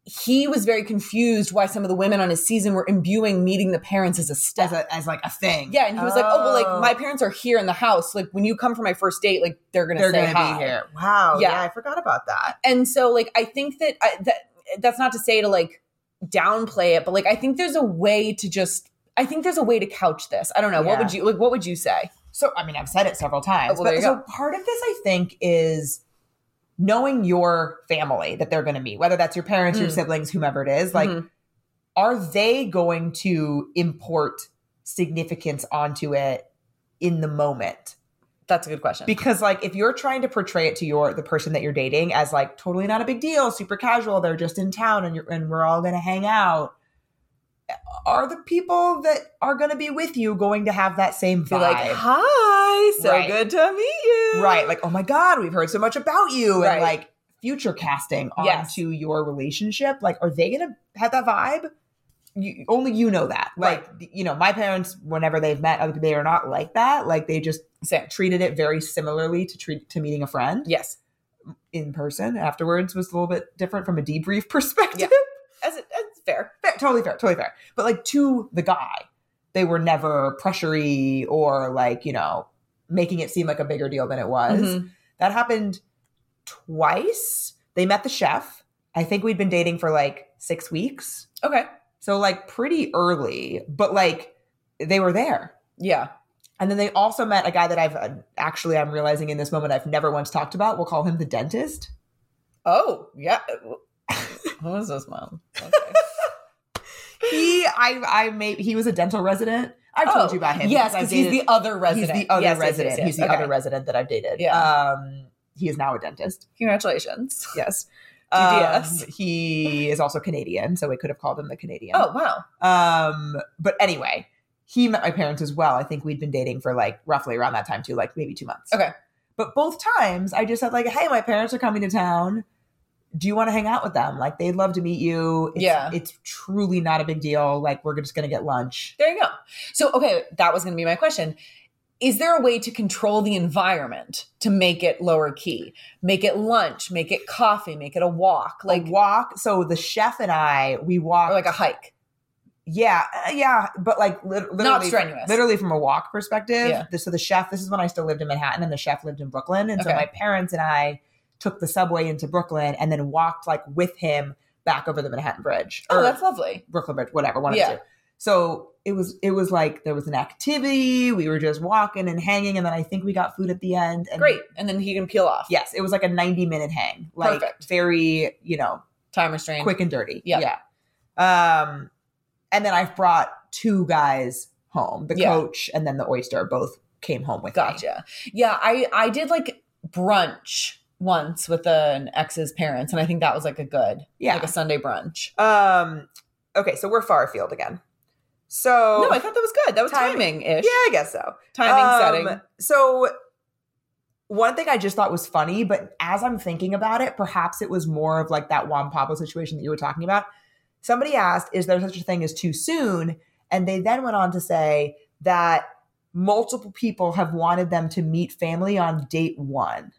he was very confused why some of the women on his season were imbuing meeting the parents as a step as, a, as like a thing yeah and he was like oh well like my oh. parents are here in the house like when you come for my first date like they're gonna they're to hi be here. Wow. Yeah. Yeah. I forgot about that. and so like i think that I, that that's not to say to like downplay it but like i think there's a way to just i think there's a way to couch this i don't know what would you like what would you say So, I mean, I've said it several times. Oh, well, but so part of this, I think, is knowing your family that they're going to meet, whether that's your parents, your Mm. siblings, whomever it is. Like, Mhm. are they going to import significance onto it in the moment? That's a good question Because, like, if you're trying to portray it to your the person that you're dating as like totally not a big deal, super casual, they're just in town and you're and we're all going to hang out. Are the people that are going to be with you going to have that same be vibe? like hi so Right. good to meet you right like oh my god we've heard so much about you Right. and like future casting Yes. onto your relationship like are they gonna have that vibe you, only you know that like you know my parents whenever they've met other they are not like that like they just treated it very similarly to treat to meeting a friend yes in person afterwards was a little bit different from a debrief <laughs> perspective Yeah. as it, fair fair, totally fair totally fair but like to the guy they were never pressury or like you know making it seem like a bigger deal than it was. Mhm. That happened twice. They met the chef. I think we'd been dating for like six weeks. Okay. So, like, pretty early, but like, they were there. Yeah. And then they also met a guy that I've uh, actually, I'm realizing in this moment, I've never once talked about. We'll call him the dentist. Oh, yeah. <laughs> Who is this mom? Okay. <laughs> He, I, I made, he was a dental resident. I've told Oh, you about him. Yes, because he's the other resident. He's the other yes, resident. yes, yes. He's the Okay. other resident that I've dated. Yeah. Um, he is now a dentist. Congratulations. Yes. Um, he is also Canadian, so we could have called him the Canadian. Oh, wow. Um, but anyway, he met my parents as well. I think we'd been dating for like roughly around that time too, like maybe two months. Okay. But both times I just said like, hey, my parents are coming to town. Do you want to hang out with them? Like they'd love to meet you. It's, Yeah. It's truly not a big deal. Like we're just gonna get lunch. There you go. So, okay, that was going to be my question. Is there a way to control the environment to make it lower key? Make it lunch, make it coffee, make it a walk, Like like walk. So the chef and I, we walk like a hike. Yeah, uh, yeah, but like literally, Not strenuous. Literally from a walk perspective. Yeah. So the chef, this is when I still lived in Manhattan, and the chef lived in Brooklyn, and so my parents and I took the subway into Brooklyn, and then walked like with him back over the Manhattan Bridge. Oh, that's lovely. Brooklyn Bridge, whatever, one of Yeah. the two. So it was it was like there was an activity. We were just walking and hanging, and then I think we got food at the end. And Great. And then he can peel off. Yes, it was like a ninety minute hang, like Perfect. very you know Time restraint. quick and dirty. Yeah. Yeah. Um, and then I've brought two guys home. The Yeah. coach and then the oyster both came home with me. Gotcha. Yeah, I I did like brunch once with an ex's parents, and I think that was like a good, Yeah. like a Sunday brunch. Um. Okay, so we're far afield again. So no, I thought that was good. That was Timing. ish. yeah, I guess so. Timing Um, setting. So one thing I just thought was funny, but as I'm thinking about it, perhaps it was more of like that Juan Pablo situation that you were talking about. Somebody asked, "Is there such a thing as too soon?" And they then went on to say that multiple people have wanted them to meet family on date one.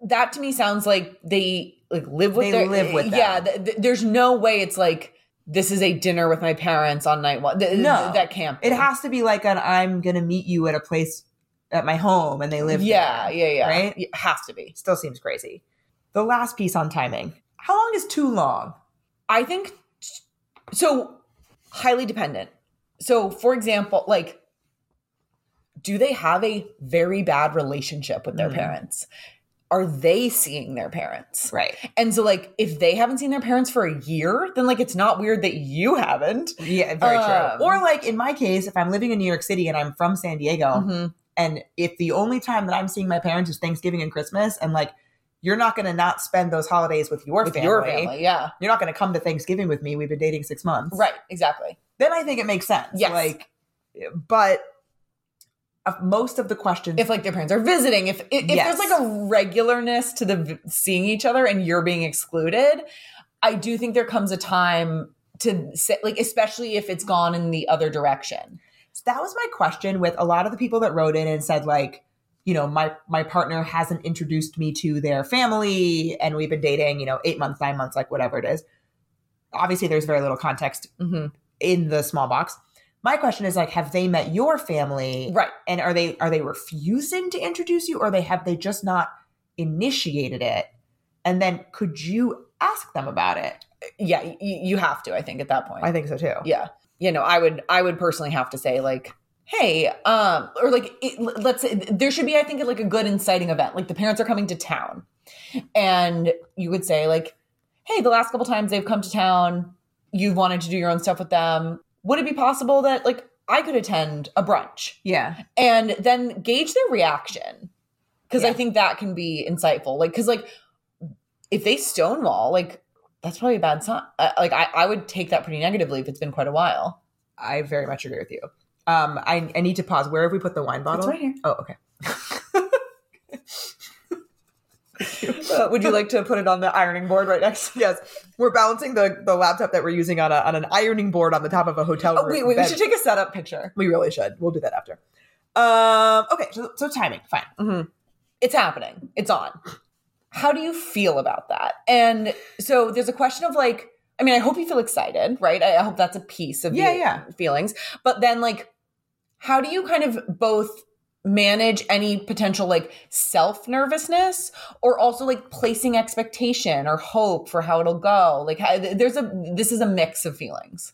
That to me sounds like they like live with They their live with them. Yeah, th- th- there's no way it's like this is a dinner with my parents on night one. Th- No. that can't. Be. It has to be like an "I'm going to meet you at a place at my home," and they live. Yeah, there. yeah, yeah. Right? It has to be. Still seems crazy. The last piece on timing. How long is too long? I think so. Highly dependent. So, for example, like, do they have a very bad relationship with their Mhm. parents? Are they seeing their parents? Right. And so, like, if they haven't seen their parents for a year, then like it's not weird that you haven't. Yeah, very Um, true. Or like in my case, if I'm living in New York City and I'm from San Diego, Mhm. and if the only time that I'm seeing my parents is Thanksgiving and Christmas, and like you're not going to not spend those holidays with your With family. your family, yeah, You're not going to come to Thanksgiving with me. We've been dating six months. right, exactly. Then I think it makes sense. Yes. Like, but most of the questions, If like their parents are visiting, if if, if Yes. there's like a regularness to the seeing each other and you're being excluded, I do think there comes a time to say, like, especially if it's gone in the other direction. that was my question with a lot of the people that wrote in and said like you know my my partner hasn't introduced me to their family and we've been dating you know eight months nine months like whatever it is obviously there's very little context Mm-hmm. in the small box my question is like have they met your family? Right. and are they are they refusing to introduce you or they have they just not initiated it? And then could you ask them about it? Yeah, y- you have to. I think at that point. i think so too. Yeah. You know i would i would personally have to say like hey um or like it, let's say there should be i think like a good inciting event. Like the parents are coming to town. And you would say like hey the last couple times they've come to town you've wanted to do your own stuff with them would it be possible that like i could attend a brunch yeah. and then gauge their reaction? Because i think that can be insightful. Like because like if they stonewall like that's probably a bad sign. Uh, like I, I would take that pretty negatively if it's been quite a while. I very much agree with you. Um i, I need to pause. Where have we put the wine bottle? it's right here. Oh okay <laughs> Uh, would you like to put it on the ironing board right next <laughs> yes, we're balancing the the laptop that we're using on a on an ironing board on the top of a hotel oh wait wait we should take a setup picture We really should. We'll do that after. Um. Okay. So, so timing. Fine. it's happening it's on how do you feel about that and so there's a question of like i mean i hope you feel excited right i I hope that's a piece of Yeah, the yeah. feelings but then like how do you kind of both manage any potential like self nervousness or also like placing expectation or hope for how it'll go like there's a this is a mix of feelings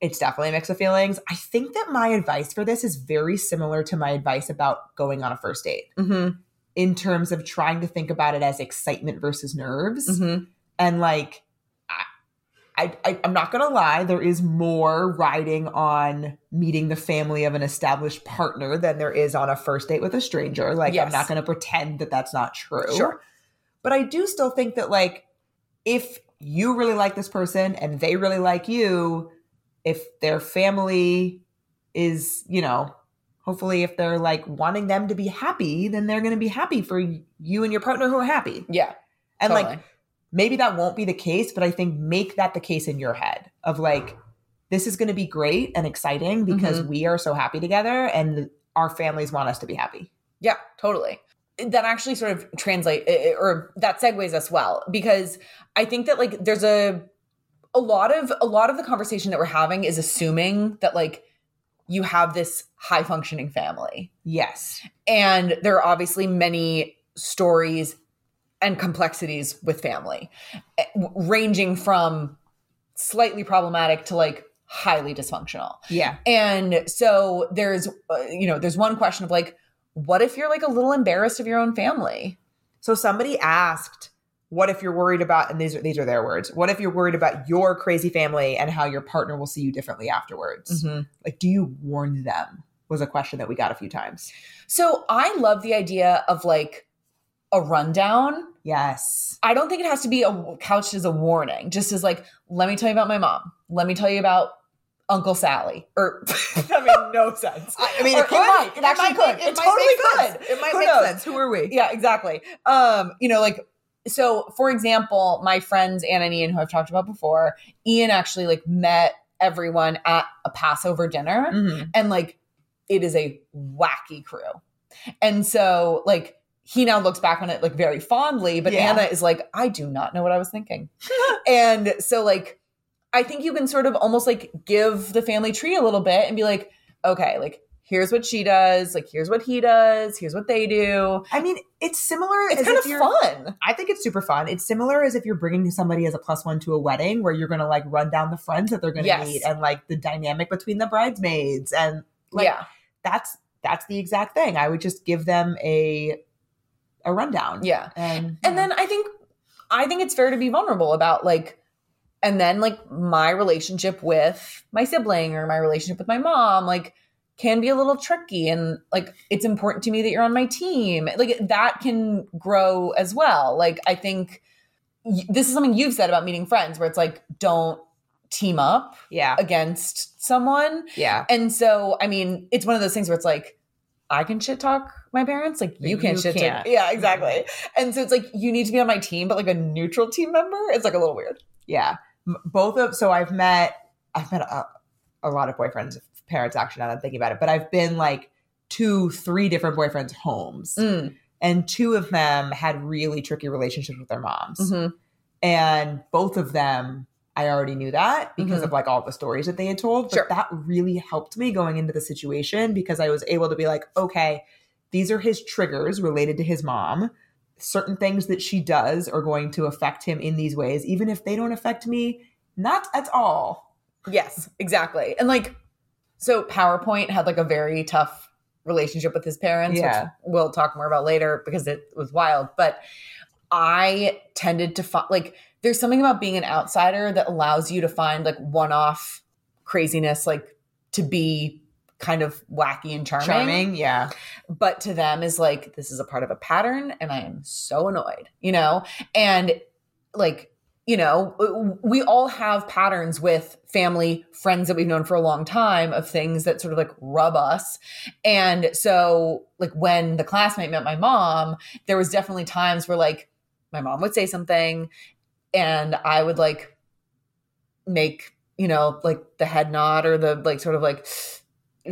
it's definitely a mix of feelings. I think that my advice for this is very similar to my advice about going on a first date mm-hmm. in terms of trying to think about it as excitement versus nerves. Mm-hmm. And like, I, I, I'm not gonna lie, there is more riding on meeting the family of an established partner than there is on a first date with a stranger. Like, Yes. I'm not gonna pretend that that's not true. Sure. But I do still think that like, if you really like this person and they really like you, if their family is, you know, hopefully if they're like wanting them to be happy, then they're gonna be happy for you and your partner who are happy. yeah And like totally. Maybe that won't be the case, but I think make that the case in your head of like, this is going to be great and exciting because we are so happy together and our families want us to be happy. Yeah, totally. That actually sort of translate eh, or that segues us well because I think that like there's a a lot of a lot of the conversation that we're having is assuming that like you have this high functioning family. Yes. And there are obviously many stories and complexities with family, eh, ranging from slightly problematic to like highly dysfunctional. Yeah. And so there's, uh, you know, there's one question of like, what if you're like a little embarrassed of your own family? So somebody asked, what if you're worried about, and these are, these are their words, what if you're worried about your crazy family and how your partner will see you differently afterwards? Like, do you warn them? Was a question that we got a few times. So I love the idea of like a rundown. Yes. I don't think it has to be a couched as a warning, just as like, let me tell you about my mom. Let me tell you about Uncle Sally. Or <laughs> that made no sense. I mean, Or it could. might. It, actually might could. make- It, might totally could. sense. It might Who make knows? sense. Who are we? Yeah, exactly. Um, you know, like so for example, my friends Anna and Ian, who I've talked about before, Ian actually like met everyone at a Passover dinner Mhm. and like it is a wacky crew. And so like he now looks back on it like very fondly, but Yeah. Anna is like, I do not know what I was thinking. <laughs> and so like I think you can sort of almost like give the family tree a little bit and be like, okay, like here's what she does, like here's what he does, here's what they do. I mean, it's similar. It's kind of fun. I think it's super fun. It's similar as if you're bringing somebody as a plus one to a wedding where you're going to like run down the friends that they're going to Yes. meet and like the dynamic between the bridesmaids and like yeah. that's that's the exact thing. I would just give them a a rundown. Yeah. And And then I think I think it's fair to be vulnerable about like and then like my relationship with my sibling or my relationship with my mom like can be a little tricky and like it's important to me that you're on my team. Like that can grow as well. Like I think this is something you've said about meeting friends where it's like don't team up yeah. against someone Yeah. and so, I mean, it's one of those things where it's like, I can shit talk my parents, like you You can't shit can't. talk. Yeah, exactly. And so it's like you need to be on my team, but like a neutral team member, it's like a little weird. Yeah. Both of so I've met I've met a, a lot of boyfriends parents actually now that I'm thinking about it, but I've been like two, three different boyfriends' homes. Mm, And two of them had really tricky relationships with their moms. mhm. and both of them i already knew that because Mhm. of like all the stories that they had told but Sure. that really helped me going into the situation because i was able to be like okay these are his triggers related to his mom certain things that she does are going to affect him in these ways even if they don't affect me not at all Yes, exactly. And like, so PowerPoint had like a very tough relationship with his parents, Yeah. which we'll talk more about later because it was wild. But I tended to find like there's something about being an outsider that allows you to find like one off craziness, like to be kind of wacky and charming. charming yeah But to them is like, this is a part of a pattern and I am so annoyed, you know? And like, you know, we all have patterns with family, friends that we've known for a long time of things that sort of like rub us. And so, like, when the classmate met my mom, there was definitely times where like my mom would say something and I would like make, you know, like the head nod or the like sort of like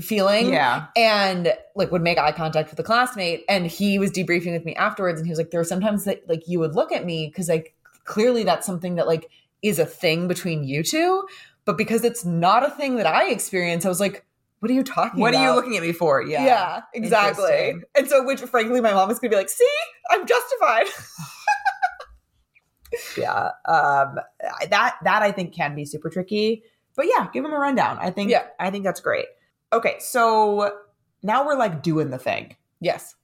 feeling yeah and like would make eye contact with the classmate and he was debriefing with me afterwards and he was like there were sometimes that like you would look at me because like clearly that's something that like is a thing between you two but because it's not a thing that i experience i was like what are you talking What about? are you looking at me for? Yeah. Yeah, exactly. And so, which frankly, my mom is going to be like, see, I'm justified. <laughs> Yeah. Um that that I think can be super tricky. But yeah, give them a rundown. I think Yeah. I think that's great. Okay, so now we're like doing the thing. yes.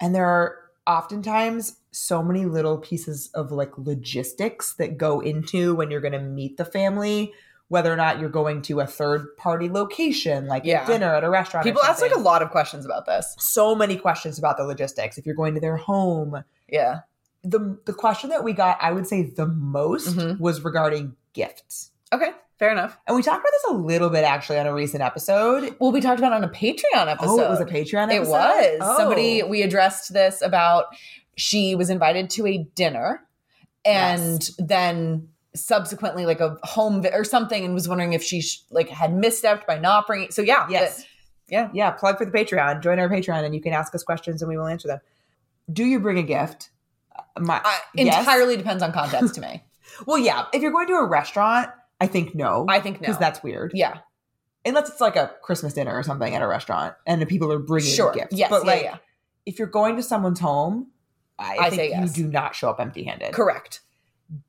And there are oftentimes so many little pieces of like logistics that go into when you're going to meet the family, whether or not you're going to a third party location, like Yeah. a dinner at a restaurant. People ask like a lot of questions about this. so many questions about the logistics. If you're going to their home, Yeah. The the question that we got, I would say the most Mhm. was regarding gifts. Okay. Fair enough. And we talked about this a little bit actually on a recent episode. Well, we talked about it on a Patreon episode. Oh, it was a Patreon It was. Oh. Somebody, we addressed this about she was invited to a dinner and Yes. then subsequently like a home vi- or something and was wondering if she sh- like had misstepped by not bringing. So yeah. Yes. that- yeah. Yeah, plug for the Patreon. Join our Patreon and you can ask us questions and we will answer them. Do you bring a gift? My yes. entirely depends on context to me. <laughs> Well, yeah. If you're going to a restaurant, I think no. I think no. Because that's weird. yeah. Unless it's like a Christmas dinner or something at a restaurant and the people are bringing Sure. gifts. Yes. But yeah, like, yeah. if you're going to someone's home, I, I think say yes. you do not show up empty handed. Correct.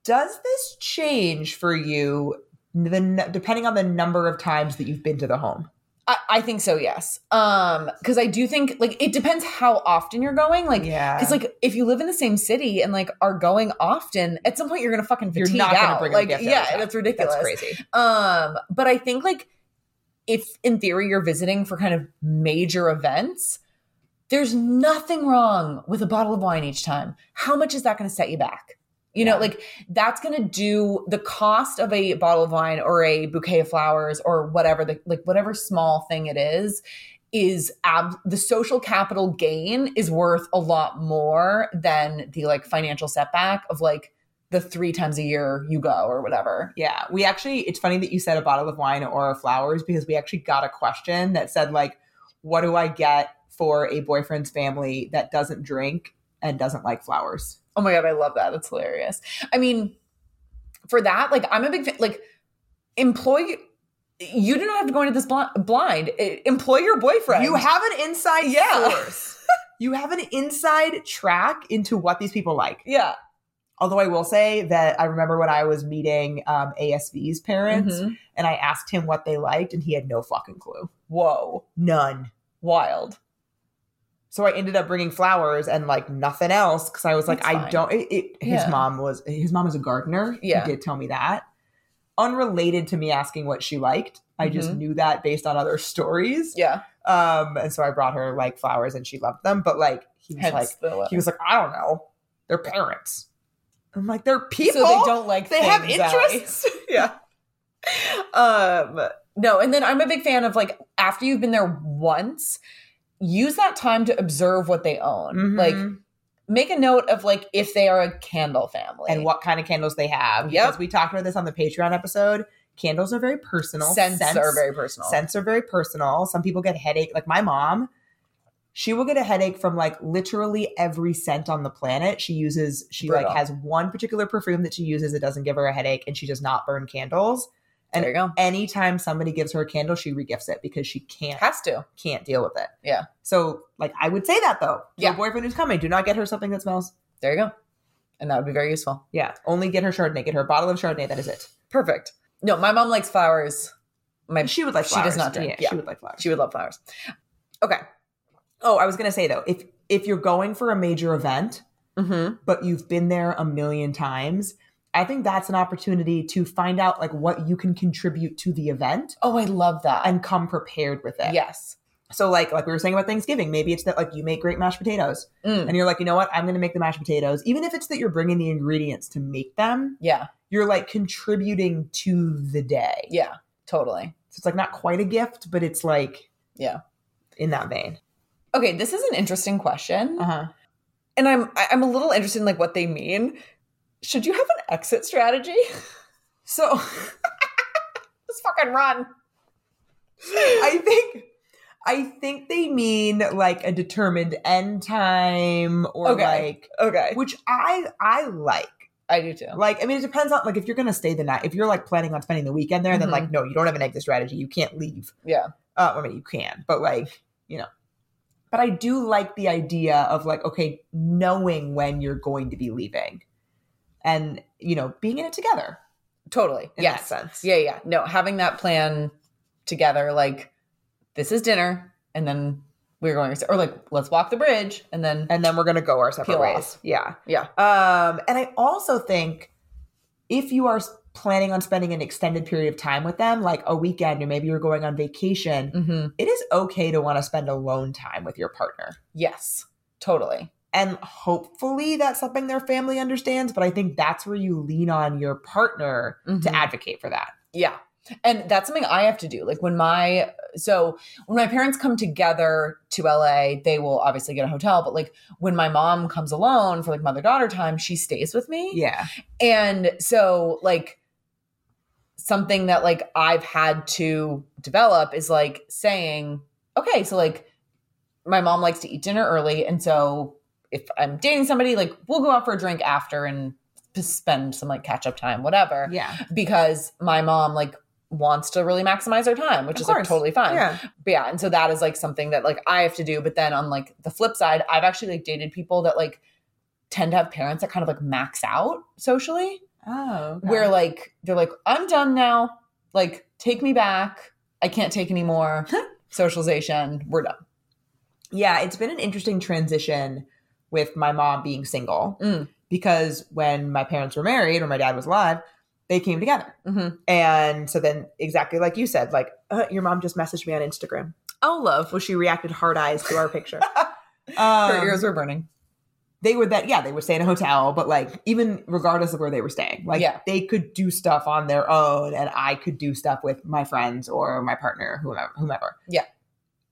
Does this change for you the depending on the number of times that you've been to the home? I, I think so, yes. Um, because I do think like it depends how often you're going. Like yeah. Because like if you live in the same city and like are going often, at some point you're gonna fucking You're fatigue not gonna out. bring them a like yeah, time. that's ridiculous. that's crazy. Um, but I think like if in theory you're visiting for kind of major events, there's nothing wrong with a bottle of wine each time. How much is that gonna set you back? You know, like that's gonna do the cost of a bottle of wine or a bouquet of flowers or whatever the like whatever small thing it is is ab- the social capital gain is worth a lot more than the like financial setback of like the three times a year you go or whatever. Yeah, we actually, it's funny that you said a bottle of wine or flowers because we actually got a question that said, like, what do I get for a boyfriend's family that doesn't drink and doesn't like flowers? Oh my god, I love that. That's hilarious. I mean, for that, like I'm a big fan. Like, employ. You do not have to go into this bl- blind. Employ your boyfriend. You have an inside Yeah. source. <laughs> you have an inside track into what these people like. yeah. Although I will say that I remember when I was meeting um, ASV's parents Mhm. and I asked him what they liked and he had no fucking clue. Whoa, None. wild. So I ended up bringing flowers and like nothing else because I was like, That's I fine. don't. It, it, his Yeah. mom was his mom is a gardener. Yeah. he did tell me that. Unrelated to me asking what she liked, I just Mhm. knew that based on other stories. Yeah. Um, and so I brought her like flowers and she loved them. But like he was Hence like, he was like, I don't know, they're parents. I'm like, they're people. So they don't like. They have interests. <laughs> yeah. um no and then i'm a big fan of like after you've been there once use that time to observe what they own like Mhm. make a note of like if they are a candle family and what kind of candles they have. Yep. Because we talked about this on the Patreon episode. Candles are very personal. scents, are very personal Scents are very personal. Some people get headache. Like my mom, she will get a headache from like literally every scent on the planet. She uses, she Brutal. like has one particular perfume that she uses that doesn't give her a headache and she does not burn candles. And there you go anytime somebody gives her a candle, she regifts it because she can't has to can't deal with it. Yeah. So like I would say that though. Yeah. Your boyfriend who's coming, do not get her something that smells. there you go and that would be very useful Yeah. Only get her Chardonnay. Get her a bottle of Chardonnay. That is it. perfect no my mom likes flowers my She would like She does not drink, yeah. She would like flowers. she would love flowers okay Oh, I was gonna say though, if if you're going for a major event, mm-hmm. but you've been there a million times, I think that's an opportunity to find out like what you can contribute to the event oh i love that and come prepared with it. yes So like like we were saying about Thanksgiving, maybe it's that like you make great mashed potatoes Mm. and you're like, you know what, I'm gonna make the mashed potatoes, even if it's that you're bringing the ingredients to make them. yeah You're like contributing to the day. yeah totally So it's like not quite a gift, but it's like Yeah. in that vein. okay this is an interesting question Uh huh. and I'm I'm a little interested in like what they mean. Should you have an exit strategy? <laughs> So <laughs> Just fucking run. I think I think they mean like a determined end time or Okay. like Okay. which I I like. I do too. Like, I mean, it depends on like if you're gonna stay the night. If you're like planning on spending the weekend there, then Mhm. like no, you don't have an exit strategy. You can't leave. Yeah. Uh, I mean, you can, but like you know. But I do like the idea of like okay, knowing when you're going to be leaving, and you know, being in it together. Totally. In yes. sense. Yeah, yeah. No, having that plan together, like this is dinner, and then we're going, or like let's walk the bridge, and then and then we're gonna go our separate ways. off. Yeah. yeah, Um, and I also think if you are planning on spending an extended period of time with them, like a weekend, or maybe you're going on vacation, hmm it is okay to want to spend alone time with your partner. yes, totally. And hopefully that's something their family understands. But I think that's where you lean on your partner Mhm. to advocate for that. Yeah. And that's something I have to do. Like when my so when my parents come together to LA, they will obviously get a hotel, but like when my mom comes alone for like mother daughter time, she stays with me. Yeah. And so like something that like I've had to develop is like saying, okay, so like my mom likes to eat dinner early and so if I'm dating somebody, like we'll go out for a drink after and spend some like catch up time, whatever Yeah. because my mom like wants to really maximize our time, which Of is like totally fine. Yeah. But yeah, and so that is like something that like I have to do. But then on like the flip side, I've actually like dated people that like tend to have parents that kind of like max out socially, Oh. where like they're like, I'm done now. Like, take me back. I can't take anymore. <laughs> Socialization. We're done. yeah, it's been an interesting transition with my mom being single Mm. because when my parents were married or my dad was alive, they came together. Mm-hmm. And so then, exactly like you said, like uh, your mom just messaged me on Instagram. Oh, love. Well, she reacted hard eyes to our picture. <laughs> Her Um, ears were burning. they were that yeah they would stay in a hotel but like even regardless of where they were staying like Yeah. they could do stuff on their own and i could do stuff with my friends or my partner whomever whomever Yeah.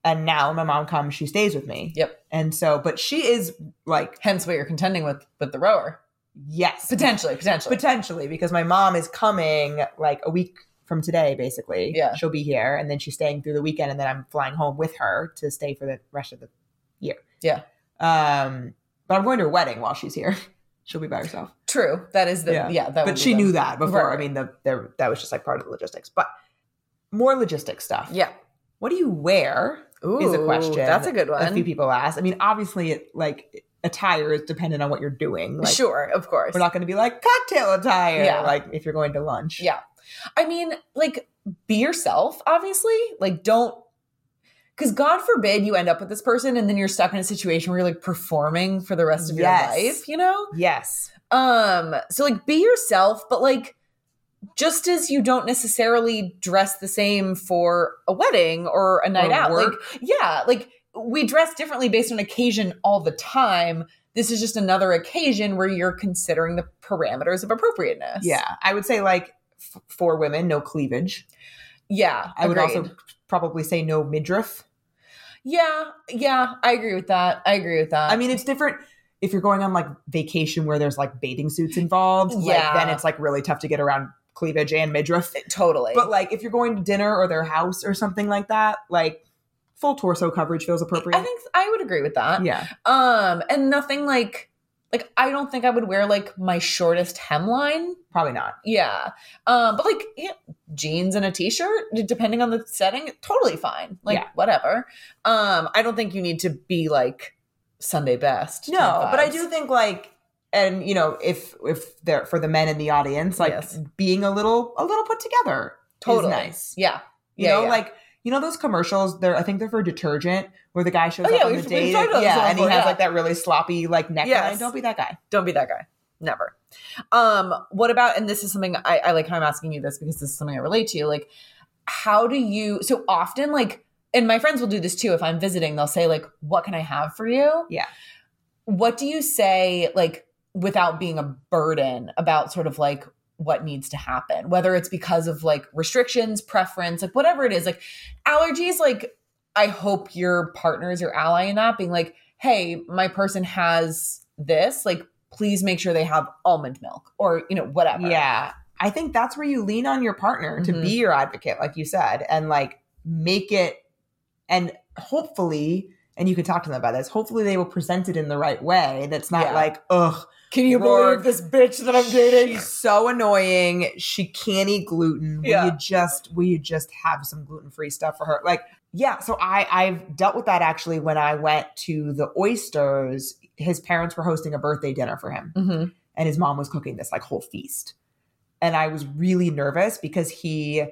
And now my mom comes she stays with me Yep. and so but she is like Hence what you're contending with with the rower. yes Potentially, potentially. potentially because my mom is coming like a week from today basically Yeah. she'll be here and then she's staying through the weekend and then i'm flying home with her to stay for the rest of the year Yeah. um but i'm going to her wedding while she's here <laughs> she'll be by herself True. That is the Yeah. yeah. that but she the- knew that before. Right. I mean, the there that was just like part of the logistics. But more logistic stuff. Yeah. What do you wear? Ooh, is a question. That's a good one. A few people ask. I mean, obviously, it like attire is dependent on what you're doing. Like, sure, of course. we're not going to be like cocktail attire. Yeah. Like if you're going to lunch. Yeah. I mean, like, be yourself, obviously. Like, don't, because God forbid you end up with this person and then you're stuck in a situation where you're like performing for the rest of Yes. your life, you know? Yes. Um, so like, be yourself, but like, just as you don't necessarily dress the same for a wedding or a night Or out, work. like, yeah, like we dress differently based on occasion all the time. This is just another occasion where you're considering the parameters of appropriateness. Yeah. I would say like f- for women, no cleavage. Yeah. I would also probably say no midriff. Yeah, yeah, I agree with that. I agree with that. I mean, it's different if you're going on like vacation where there's like bathing suits involved. Like, Yeah. then it's like really tough to get around cleavage and midriff. <laughs> totally. But like if you're going to dinner or their house or something like that, like full torso coverage feels appropriate. I think I would agree with that. yeah. Um, and nothing like like I don't think I would wear like my shortest hemline. Probably not. Yeah. Um, but like yeah, jeans and a t-shirt, depending on the setting, totally fine. Like Yeah. whatever. Um, I don't think you need to be like Sunday best. No, but I do think like and you know, if if they're for the men in the audience, like Yes. being a little a little put together totally nice. Yeah. You Yeah, know, yeah. like you know those commercials, they're I think they're for detergent where the guy shows Oh, up yeah, on the date. about yeah, and he has like that really sloppy like neckline. Yes. Don't be that guy. Don't be that guy. Never. Um, what about, and this is something I, I like how I'm asking you this because this is something I relate to. Like, how do you, so often, like, and my friends will do this too. If I'm visiting, they'll say, like, what can I have for you? Yeah. What do you say, like, without being a burden about sort of like what needs to happen, whether it's because of like restrictions, preference, like whatever it is, like allergies, like, I hope your partner is your ally in that, being like, hey, my person has this, like, please make sure they have almond milk or, you know, whatever. Yeah. I think that's where you lean on your partner to Mhm. be your advocate, like you said, and like make it, and hopefully and you can talk to them about this. Hopefully, they will present it in the right way. That's not Yeah. like, ugh, Can you Rourke, believe this bitch that I'm dating? She's so annoying. She can't eat gluten. Will Yeah. you just will you just have some gluten free stuff for her? Like, yeah. So I I've dealt with that actually when I went to the oysters. His parents were hosting a birthday dinner for him, hmm and his mom was cooking this like whole feast. And I was really nervous because he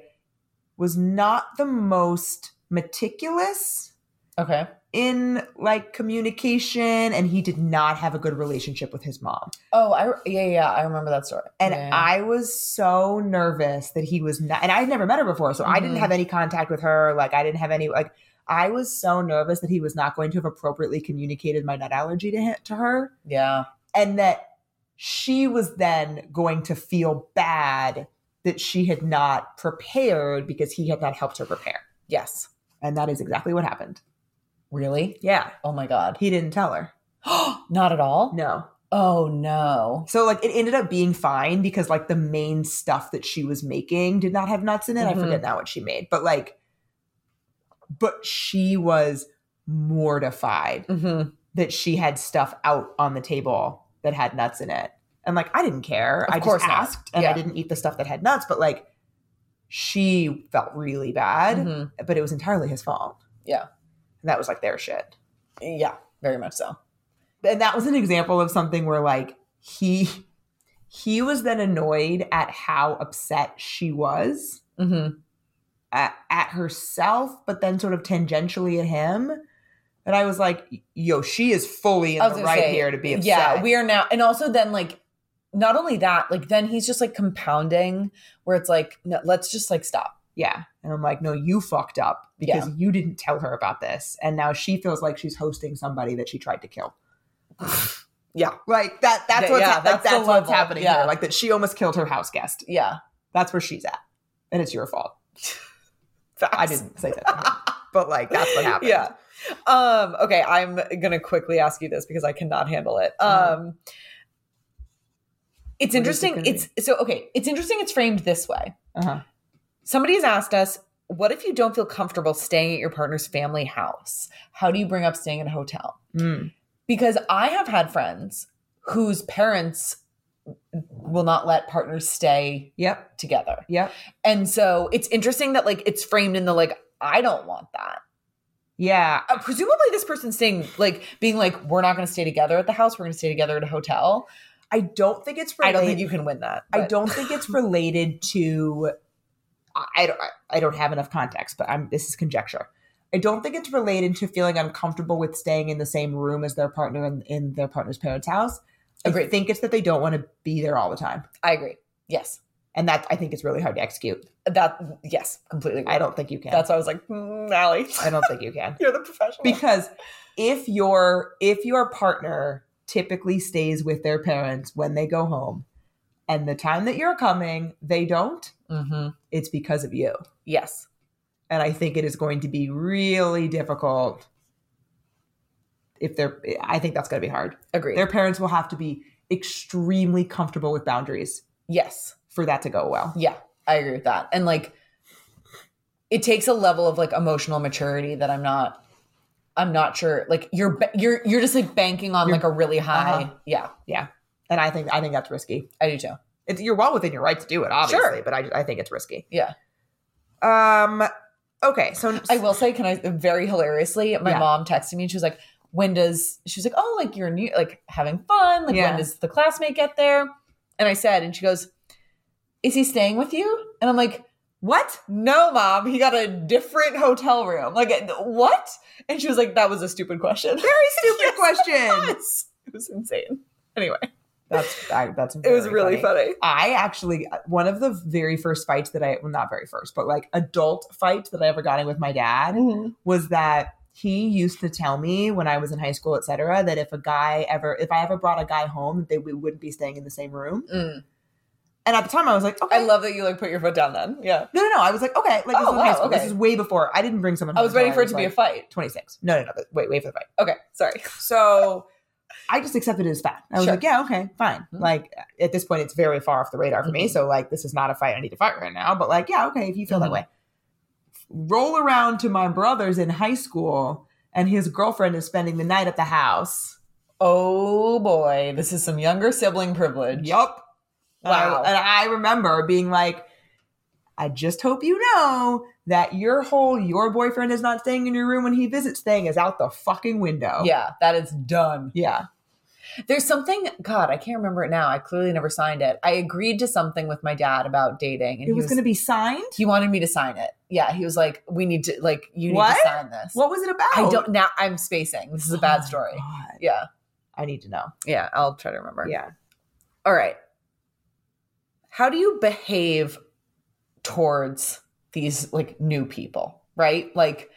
was not the most meticulous Okay. In like communication and he did not have a good relationship with his mom. Oh, I yeah yeah I remember that story. And Yeah. I was so nervous that he was not, and I had never met her before. So I didn't Mhm. have any contact with her. Like, I didn't have any, like, I was so nervous that he was not going to have appropriately communicated my nut allergy to, him, to her. yeah And that she was then going to feel bad that she had not prepared because he had not helped her prepare. yes And that is exactly what happened. Really Yeah. oh my god He didn't tell her. <gasps> not at all No. oh no So like it ended up being fine because like the main stuff that she was making did not have nuts in it. I Mhm. forget now what she made, but like, but she was mortified mm-hmm. that she had stuff out on the table that had nuts in it. And like I didn't care. Of I course just not. asked and I didn't eat the stuff that had nuts, but like she felt really bad, Mhm. but it was entirely his fault. Yeah. And that was like their shit. yeah very much so and that was an example of something where like he he was then annoyed at how upset she was mm-hmm. at, at herself but then sort of tangentially at him and i was like yo she is fully in the right say, here to be upset Yeah, we are now, and also then like, not only that, like then he's just like compounding, where it's like, no, let's just like stop. yeah and i'm like no you fucked up because you didn't tell her about this and now she feels like she's hosting somebody that she tried to kill <sighs> Yeah, like that that's what's, yeah, like, that's that's what's happening Yeah. here like that she almost killed her house guest yeah. that's where she's at and it's your fault <laughs> I didn't say that, <laughs> but like that's what happened. Yeah. Um, okay, I'm gonna quickly ask you this because I cannot handle it. Uh-huh. Um it's it interesting. gonna It's so okay, it's interesting it's framed this way. Uh-huh. Somebody has asked us, what if you don't feel comfortable staying at your partner's family house? How do you bring up staying in a hotel? Mm. Because I have had friends whose parents will not let partners stay Yep. together. Yep. And so it's interesting that like it's framed in the like I don't want that. Yeah. Uh, presumably this person's saying like being like we're not going to stay together at the house, we're going to stay together at a hotel. I don't think it's I don't think you can win that. I don't think it's <laughs> related to. I, I don't. I don't have enough context, but I'm. This is conjecture. I don't think it's related to feeling uncomfortable with staying in the same room as their partner in, in their partner's parents' house. I think it's that they don't want to be there all the time, I agree. Yes. and that I think it's really hard to execute. That yes, completely. Agree. I don't think you can. That's why I was like, mm, Allie, I don't think you can. <laughs> you're the professional. because if your if your partner typically stays with their parents when they go home and the time that you're coming they don't hmm it's because of you Yes. and i think it is going to be really difficult if they're i think that's going to be hard Agreed. their parents will have to be extremely comfortable with boundaries yes. for that to go well Yeah, I agree with that. And like it takes a level of like emotional maturity that I'm not I'm not sure like you're you're you're just like banking on You're- like a really high. Uh-huh. Yeah, and i think i think that's risky I do too. it's, you're well within your right to do it obviously Sure. but I, I think it's risky Yeah. um okay so I will say, can I very hilariously, my Yeah. mom texted me and she was like, when does she was like, oh, like you're new, like having fun, like Yeah. when does the classmate get there? And I said, and she goes, is he staying with you? And I'm like, what no, mom, he got a different hotel room. Like, what? And she was like, that was a stupid question. very <laughs> stupid Yes, question It was, it was insane. Anyway, That's I, that's it was really funny. I actually one of the very first fights that I well not very first but like adult fight that I ever got in with my dad was that he used to tell me when I was in high school, etc., that if a guy ever if I ever brought a guy home, they we wouldn't be staying in the same room. Mm. And at the time, I was like, okay. I love that you like put your foot down then. Yeah. no, no, no. I was like, okay. Like this Oh, high wow, school. This is way before. I didn't bring someone. I was waiting until for it to be a fight. Twenty six. No, no, no. Wait, wait for the fight. Okay, sorry. So I just accepted it as fact. I was Sure. like, yeah, okay, fine. Mhm. Like at this point, it's very far off the radar for me. Mhm. So like, this is not a fight I need to fight right now. But like, yeah, okay, if you feel that Mhm. way. Roll around to my brothers in high school, and his girlfriend is spending the night at the house. Oh boy, this is some younger sibling privilege. Yup. Wow. and I remember being like, I just hope you know that your whole your boyfriend is not staying in your room when he visits thing is out the fucking window. Yeah, that is done. Yeah. There's something, God, I can't remember it now. I clearly never signed it. I agreed to something with my dad about dating, and It he was, going to be signed. He wanted me to sign it. Yeah, he was like, "We need to, like, you need What? to sign this." What was it about? I don't now. I'm spacing. This is a Oh bad my story. God. Yeah, I need to know. yeah. I'll try to remember. Yeah. All right. How do you behave towards these like new people? Right. Like,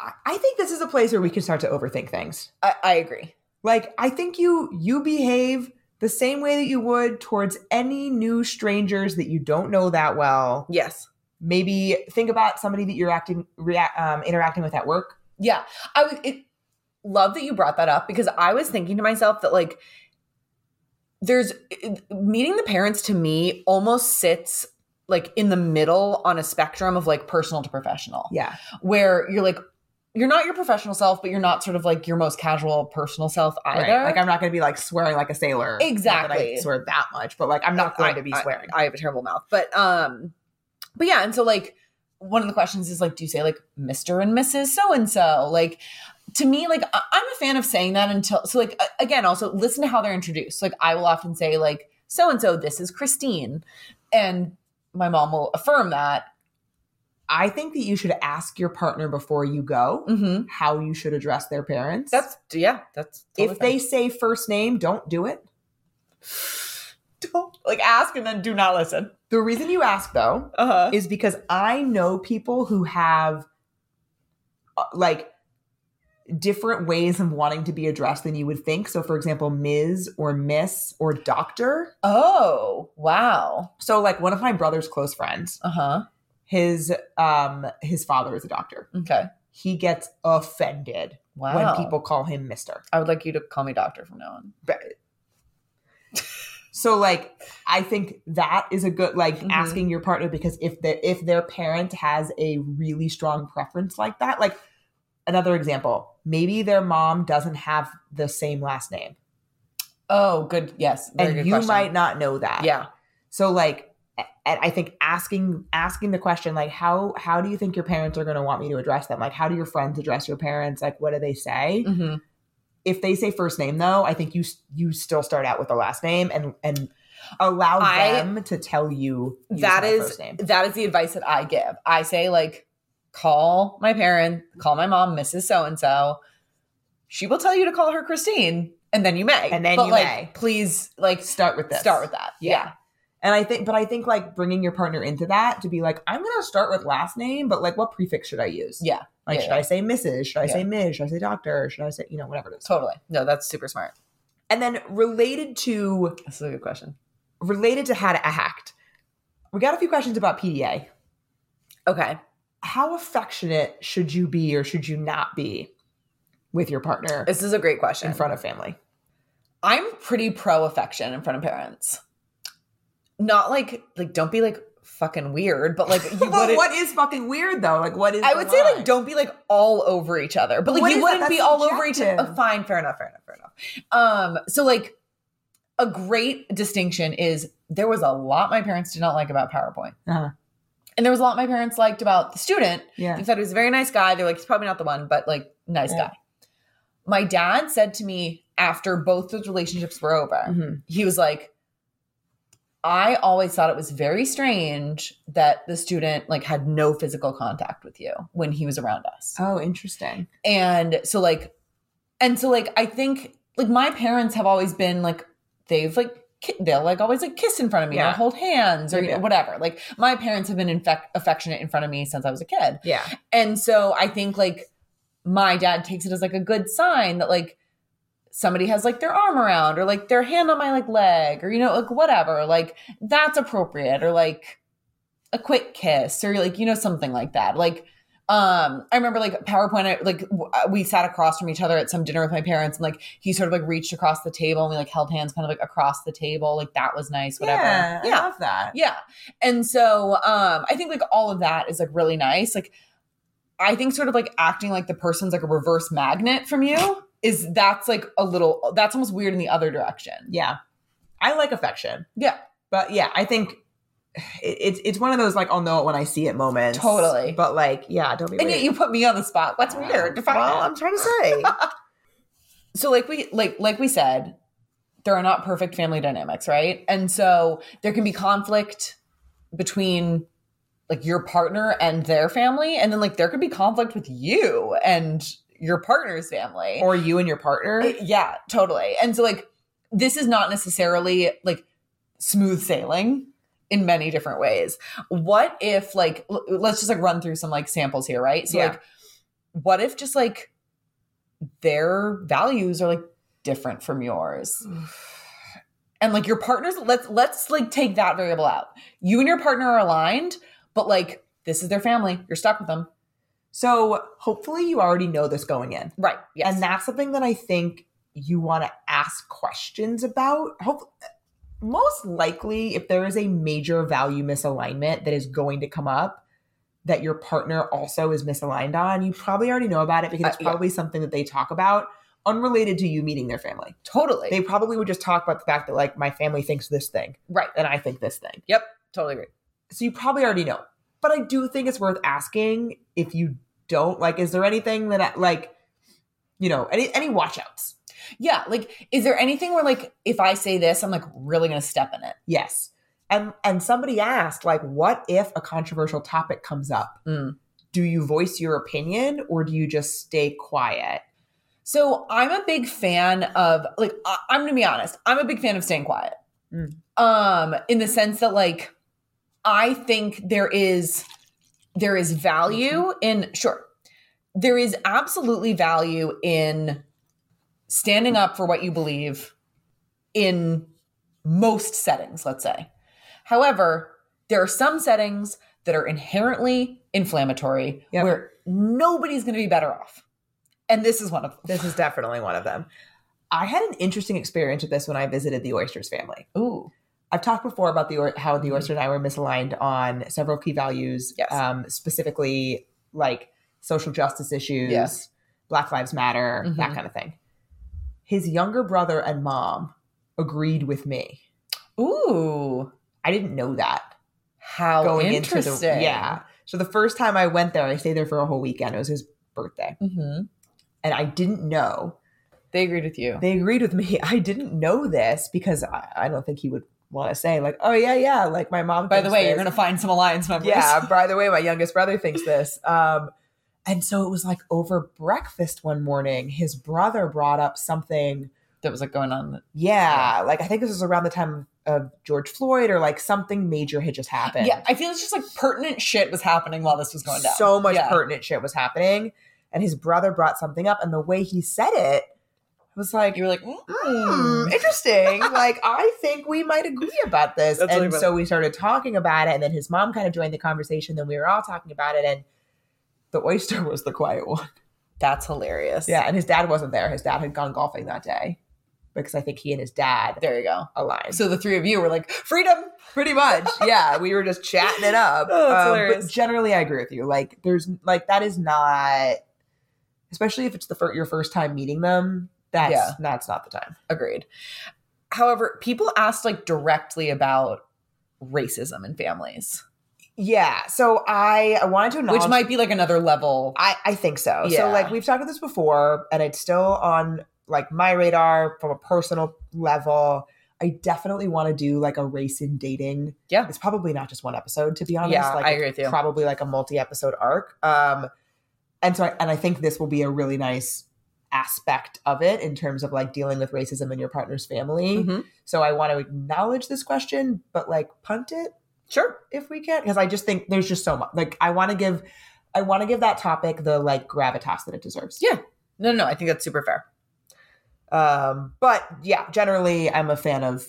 I, think this is a place where we can start to overthink things. I, I agree. Like, I think you you behave the same way that you would towards any new strangers that you don't know that well. Yes. Maybe think about somebody that you're acting react, um, interacting with at work. Yeah. I would it, love that you brought that up because I was thinking to myself that like there's meeting the parents to me almost sits like in the middle on a spectrum of like personal to professional Yeah. where you're like you're not your professional self but you're not sort of like your most casual personal self either Right. Like I'm not going to be like swearing like a sailor. Not that Exactly. I swear that much, but like I'm not going I- to be swearing. I have a terrible mouth. But um but yeah, and so like one of the questions is like, do you say like Mr. and Mrs. So and so? Like to me, like I- I'm a fan of saying that until so like again, also listen to how they're introduced. Like I will often say like so and so, this is Christine. And my mom will affirm that. I think that you should ask your partner before you go Mm-hmm. how you should address their parents. That's yeah, that's if they say first name, don't do it. <sighs> don't like ask and then do not listen. The reason you ask though Uh-huh. is because I know people who have uh, like different ways of wanting to be addressed than you would think. So, for example, Ms. or Miss or Doctor. Oh, wow. So, like one of my brother's close friends, Uh-huh. his um his father is a doctor. Okay. He gets offended Wow. when people call him Mister. I would like you to call me doctor from now on. But- So like I think that is a good like Mhm. asking your partner because if the if their parent has a really strong preference like that, like another example, maybe their mom doesn't have the same last name. Oh, good. Yes. Very and good you question. might not know that. Yeah. So like and I think asking asking the question like how how do you think your parents are going to want me to address them? Like how do your friends address your parents? Like what do they say? hmm if they say first name though i think you you still start out with the last name and and allow I- them to tell you That is first name. that is the advice that I give. I say like, call my parent, call my mom, Mrs. So and So. She will tell you to call her Christine, and then you may. And then but you like, may. Please, like, start with this start with that. Yeah. and i think but i think like bringing your partner into that to be like i'm gonna start with last name but like what prefix should i use Yeah. like Yeah, should yeah. i say mrs should i Yeah. say ms should i say doctor should i say you know whatever it is Totally. No, that's super smart. and then related to That's a good question. related to how to act we got a few questions about pda Okay. How affectionate should you be or should you not be with your partner This is a great question. in front of family I'm pretty pro affection in front of parents. Not like like don't be like fucking weird, but like <laughs> you But wouldn't. what is fucking weird though? Like what is? I would say like don't be like all over each other, but like What you wouldn't be all over each other. Oh, fine, fair enough, fair enough, fair enough. Um, so like a great distinction is there was a lot my parents did not like about PowerPoint, Uh-huh. And there was a lot my parents liked about the student. Yeah. They said he was a very nice guy. They're like he's probably not the one, but like nice Yeah. guy. My dad said to me after both those relationships were over, Mhm. he was like i always thought it was very strange that the student like had no physical contact with you when he was around us Oh, interesting. and so like and so like i think like my parents have always been like they've like they'll like always like kiss in front of me Yeah. or hold hands or you know, whatever. Like my parents have been infec- affectionate in front of me since i was a kid. Yeah. and so I think like my dad takes it as like a good sign that like somebody has like their arm around or like their hand on my like leg or you know like whatever. Like that's appropriate or like a quick kiss or like you know something like that. Like um i remember like powerpoint I, like w- uh, we sat across from each other at some dinner with my parents and like he sort of like reached across the table and we like held hands kind of like across the table like that was nice whatever Yeah. I love that. yeah. And so um I think like all of that is like really nice. Like I think sort of like acting like the person's like a reverse magnet from you is that's like a little that's almost weird in the other direction. Yeah. I like affection. Yeah. But yeah, I think it's it's one of those like I'll know it when I see it moments. Totally. But like, yeah, don't be And yet you put me on the spot. What's weird? Define well, it. I'm trying to say. <laughs> so like we like like we said there are not perfect family dynamics right and so there can be conflict between like your partner and their family and then like there could be conflict with you and your partner's family or you and your partner. It- yeah totally and so like this is not necessarily like smooth sailing in many different ways. What if like l- let's just like run through some like samples here right? So Yeah. like what if just like their values are like different from yours? <sighs> And like your partners let's let's like take that variable out. You and your partner are aligned but like this is their family. You're stuck with them. So hopefully you already know this going in. right. Yes. And that's something that I think you want to ask questions about. Hope most likely if there is a major value misalignment that is going to come up that your partner also is misaligned on, you probably already know about it because it's Uh, yeah. probably something that they talk about unrelated to you meeting their family. totally They probably would just talk about the fact that like my family thinks this thing right and I think this thing. yep totally agree So you probably already know. But I do think it's worth asking if you don't like is there anything that I, like you know, any any watch outs? Yeah, like is there anything where like if I say this, I'm like really gonna step in it? Yes. And and somebody asked like what if a controversial topic comes up? Mm. Do you voice your opinion or do you just stay quiet? So I'm a big fan of like I- I'm gonna be honest, I'm a big fan of staying quiet. Mm. Um, in the sense that like I think there is there is value in sure. There is absolutely value in standing up for what you believe in most settings, let's say. However, there are some settings that are inherently inflammatory Yep. where nobody's going to be better off. And this is one of them. This is definitely one of them. I had an interesting experience with this when I visited the Oysters family. Ooh. I've talked before about the how the oyster and I were misaligned on several key values, Yes. um, specifically like social justice issues, Yes. Black Lives Matter, that Mhm. kind of thing. His younger brother and mom agreed with me. Ooh. I didn't know that How going interesting. into the yeah. So the first time I went there, I stayed there for a whole weekend. It was his birthday, hmm and I didn't know. They agreed with you. They agreed with me. <laughs> I didn't know this because I, I don't think he would want to say like, "Oh yeah, yeah." Like my mom. By the way, you're going to find some alliance members. yeah <laughs> by the way my youngest brother thinks this um and so it was like over breakfast one morning his brother brought up something that was like going on. yeah, like i think this was around the time of george floyd or like something major had just happened Yeah, I feel it's just like pertinent shit was happening while this was going down. so much Yeah. pertinent shit was happening and his brother brought something up and the way he said it was like You were like, Hmm, mm. interesting. <laughs> like, I think we might agree about this. That's and so we started talking about it, and then his mom kind of joined the conversation. Then we were all talking about it, and the oyster <laughs> was the quiet one. that's hilarious. Yeah, and his dad wasn't there. His dad had gone golfing that day because I think he and his dad There you go. aligned. So the three of you were like, freedom. pretty much, <laughs> yeah, we were just chatting it up. Oh, that's Um, hilarious. But generally, I agree with you. Like, there's like that is not, especially if it's the fir- your first time meeting them. That's Yeah. that's not the time. Agreed. However, people asked like directly about racism in families, Yeah. So I, I wanted to acknowledge which might be like another level. I, I think so. Yeah. So like we've talked about this before, and it's still on like my radar from a personal level. I definitely want to do like a race in dating. Yeah. It's probably not just one episode, to be honest. Yeah, like, I agree with you. Probably like a multi-episode arc. Um, and so I, and I think this will be a really nice aspect of it in terms of like dealing with racism in your partner's family. Mhm. So I want to acknowledge this question, but like punt it Sure. if we can because i just think there's just so much like i want to give i want to give that topic the like gravitas that it deserves Yeah. No, no, I think that's super fair. um but yeah generally i'm a fan of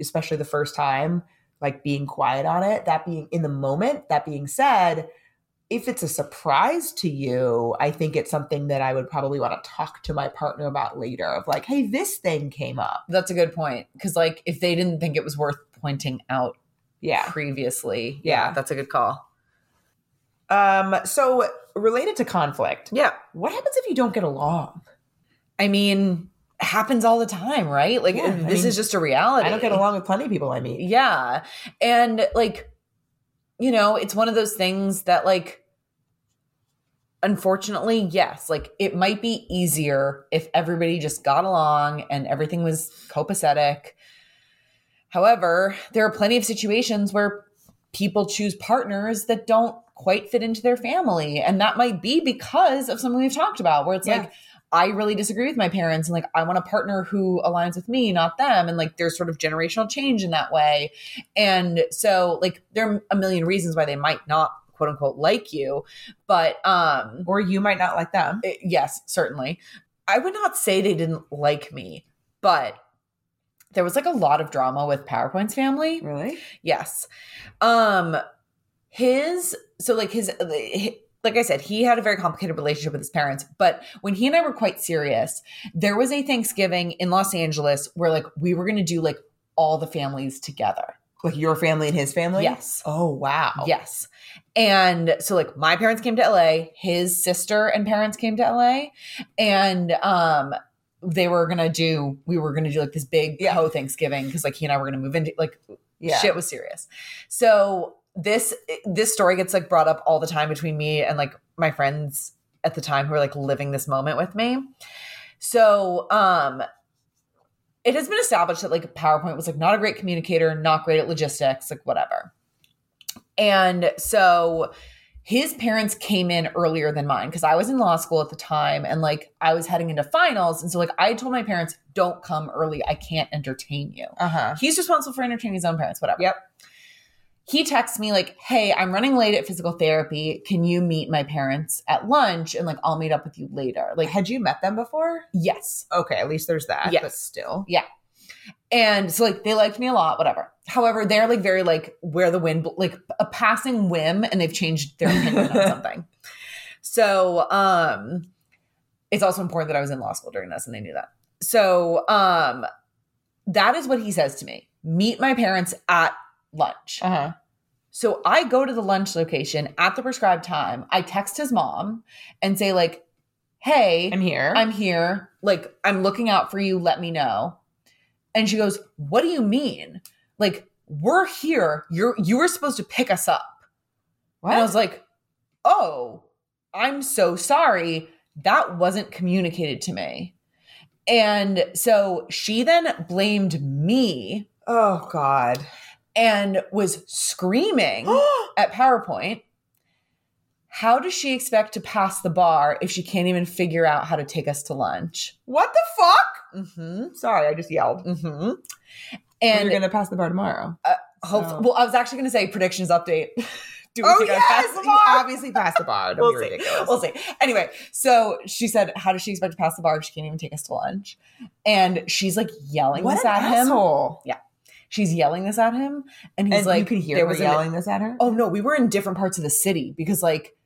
especially the first time like being quiet on it that being in the moment that being said if it's a surprise to you i think it's something that i would probably want to talk to my partner about later of like hey this thing came up That's a good point. Because like if they didn't think it was worth pointing out yeah previously, Yeah. yeah, that's a good call. Um, so related to conflict, Yeah. what happens if you don't get along? I mean, happens all the time, right? Like Yeah, I this mean, is just a reality. I don't get along with plenty of people I meet. Yeah. And like, you know, it's one of those things that like unfortunately, yes, like it might be easier if everybody just got along and everything was copacetic. However, there are plenty of situations where people choose partners that don't quite fit into their family. And that might be because of something we've talked about, where it's Yeah. like, I really disagree with my parents and like I want a partner who aligns with me, not them. And like there's sort of generational change in that way. And so like there are a million reasons why they might not quote unquote like you. But um Or you might not like them. it- yes, certainly. I would not say they didn't like me, but there was like a lot of drama with PowerPoint's family. Really? Yes. Um his so like his like I said, he had a very complicated relationship with his parents, but when he and I were quite serious, there was a Thanksgiving in Los Angeles where like we were going to do like all the families together. Like your family and his family? Yes. Oh wow. Yes. And so like my parents came to LA, his sister and parents came to LA, and um they were gonna do we were gonna do like this big Yeah. Thanksgiving because like he and I were gonna move into like Yeah. shit was serious. So this this story gets like brought up all the time between me and like my friends at the time who are like living this moment with me. So um it has been established that like PowerPoint was like not a great communicator, not great at logistics, like whatever. And so his parents came in earlier than mine because I was in law school at the time and like I was heading into finals. And so like I told my parents, don't come early. I can't entertain you. Uh-huh. He's responsible for entertaining his own parents, whatever. Yep. He texts me like, "Hey, I'm running late at physical therapy. Can you meet my parents at lunch and like I'll meet up with you later?" Like, had you met them before? yes. Okay, at least there's that. Yes. But still. Yeah. And so like they liked me a lot, whatever. However, they're like very like where the wind like a passing whim and they've changed their opinion on <laughs> something. So, um it's also important that I was in law school during this and they knew that. So, um that is what he says to me. Meet my parents at lunch. Uh-huh. So I go to the lunch location at the prescribed time. I text his mom and say like, "Hey, I'm here. I'm here. Like, I'm looking out for you. Let me know." And she goes, "What do you mean? Like, we're here. You're you were supposed to pick us up." what? And I was like, "Oh, I'm so sorry. That wasn't communicated to me." And so she then blamed me oh God. and was screaming <gasps> at PowerPoint. How does she expect to pass the bar if she can't even figure out how to take us to lunch? what the fuck? Mm-hmm. Sorry, I just yelled. Mm-hmm. And you're gonna pass the bar tomorrow. Uh, hope, so- well, I was actually going to say predictions update. <laughs> Do we Oh yes, bar? obviously pass the bar. <laughs> We'll be see. We'll see. Anyway, so she said, "How does she expect to pass the bar if she can't even take us to lunch?" And she's like yelling what this an at him. Yeah She's yelling this at him, and he's And like, you could hear there her was an- yelling this at her. Oh no, we were in different parts of the city because like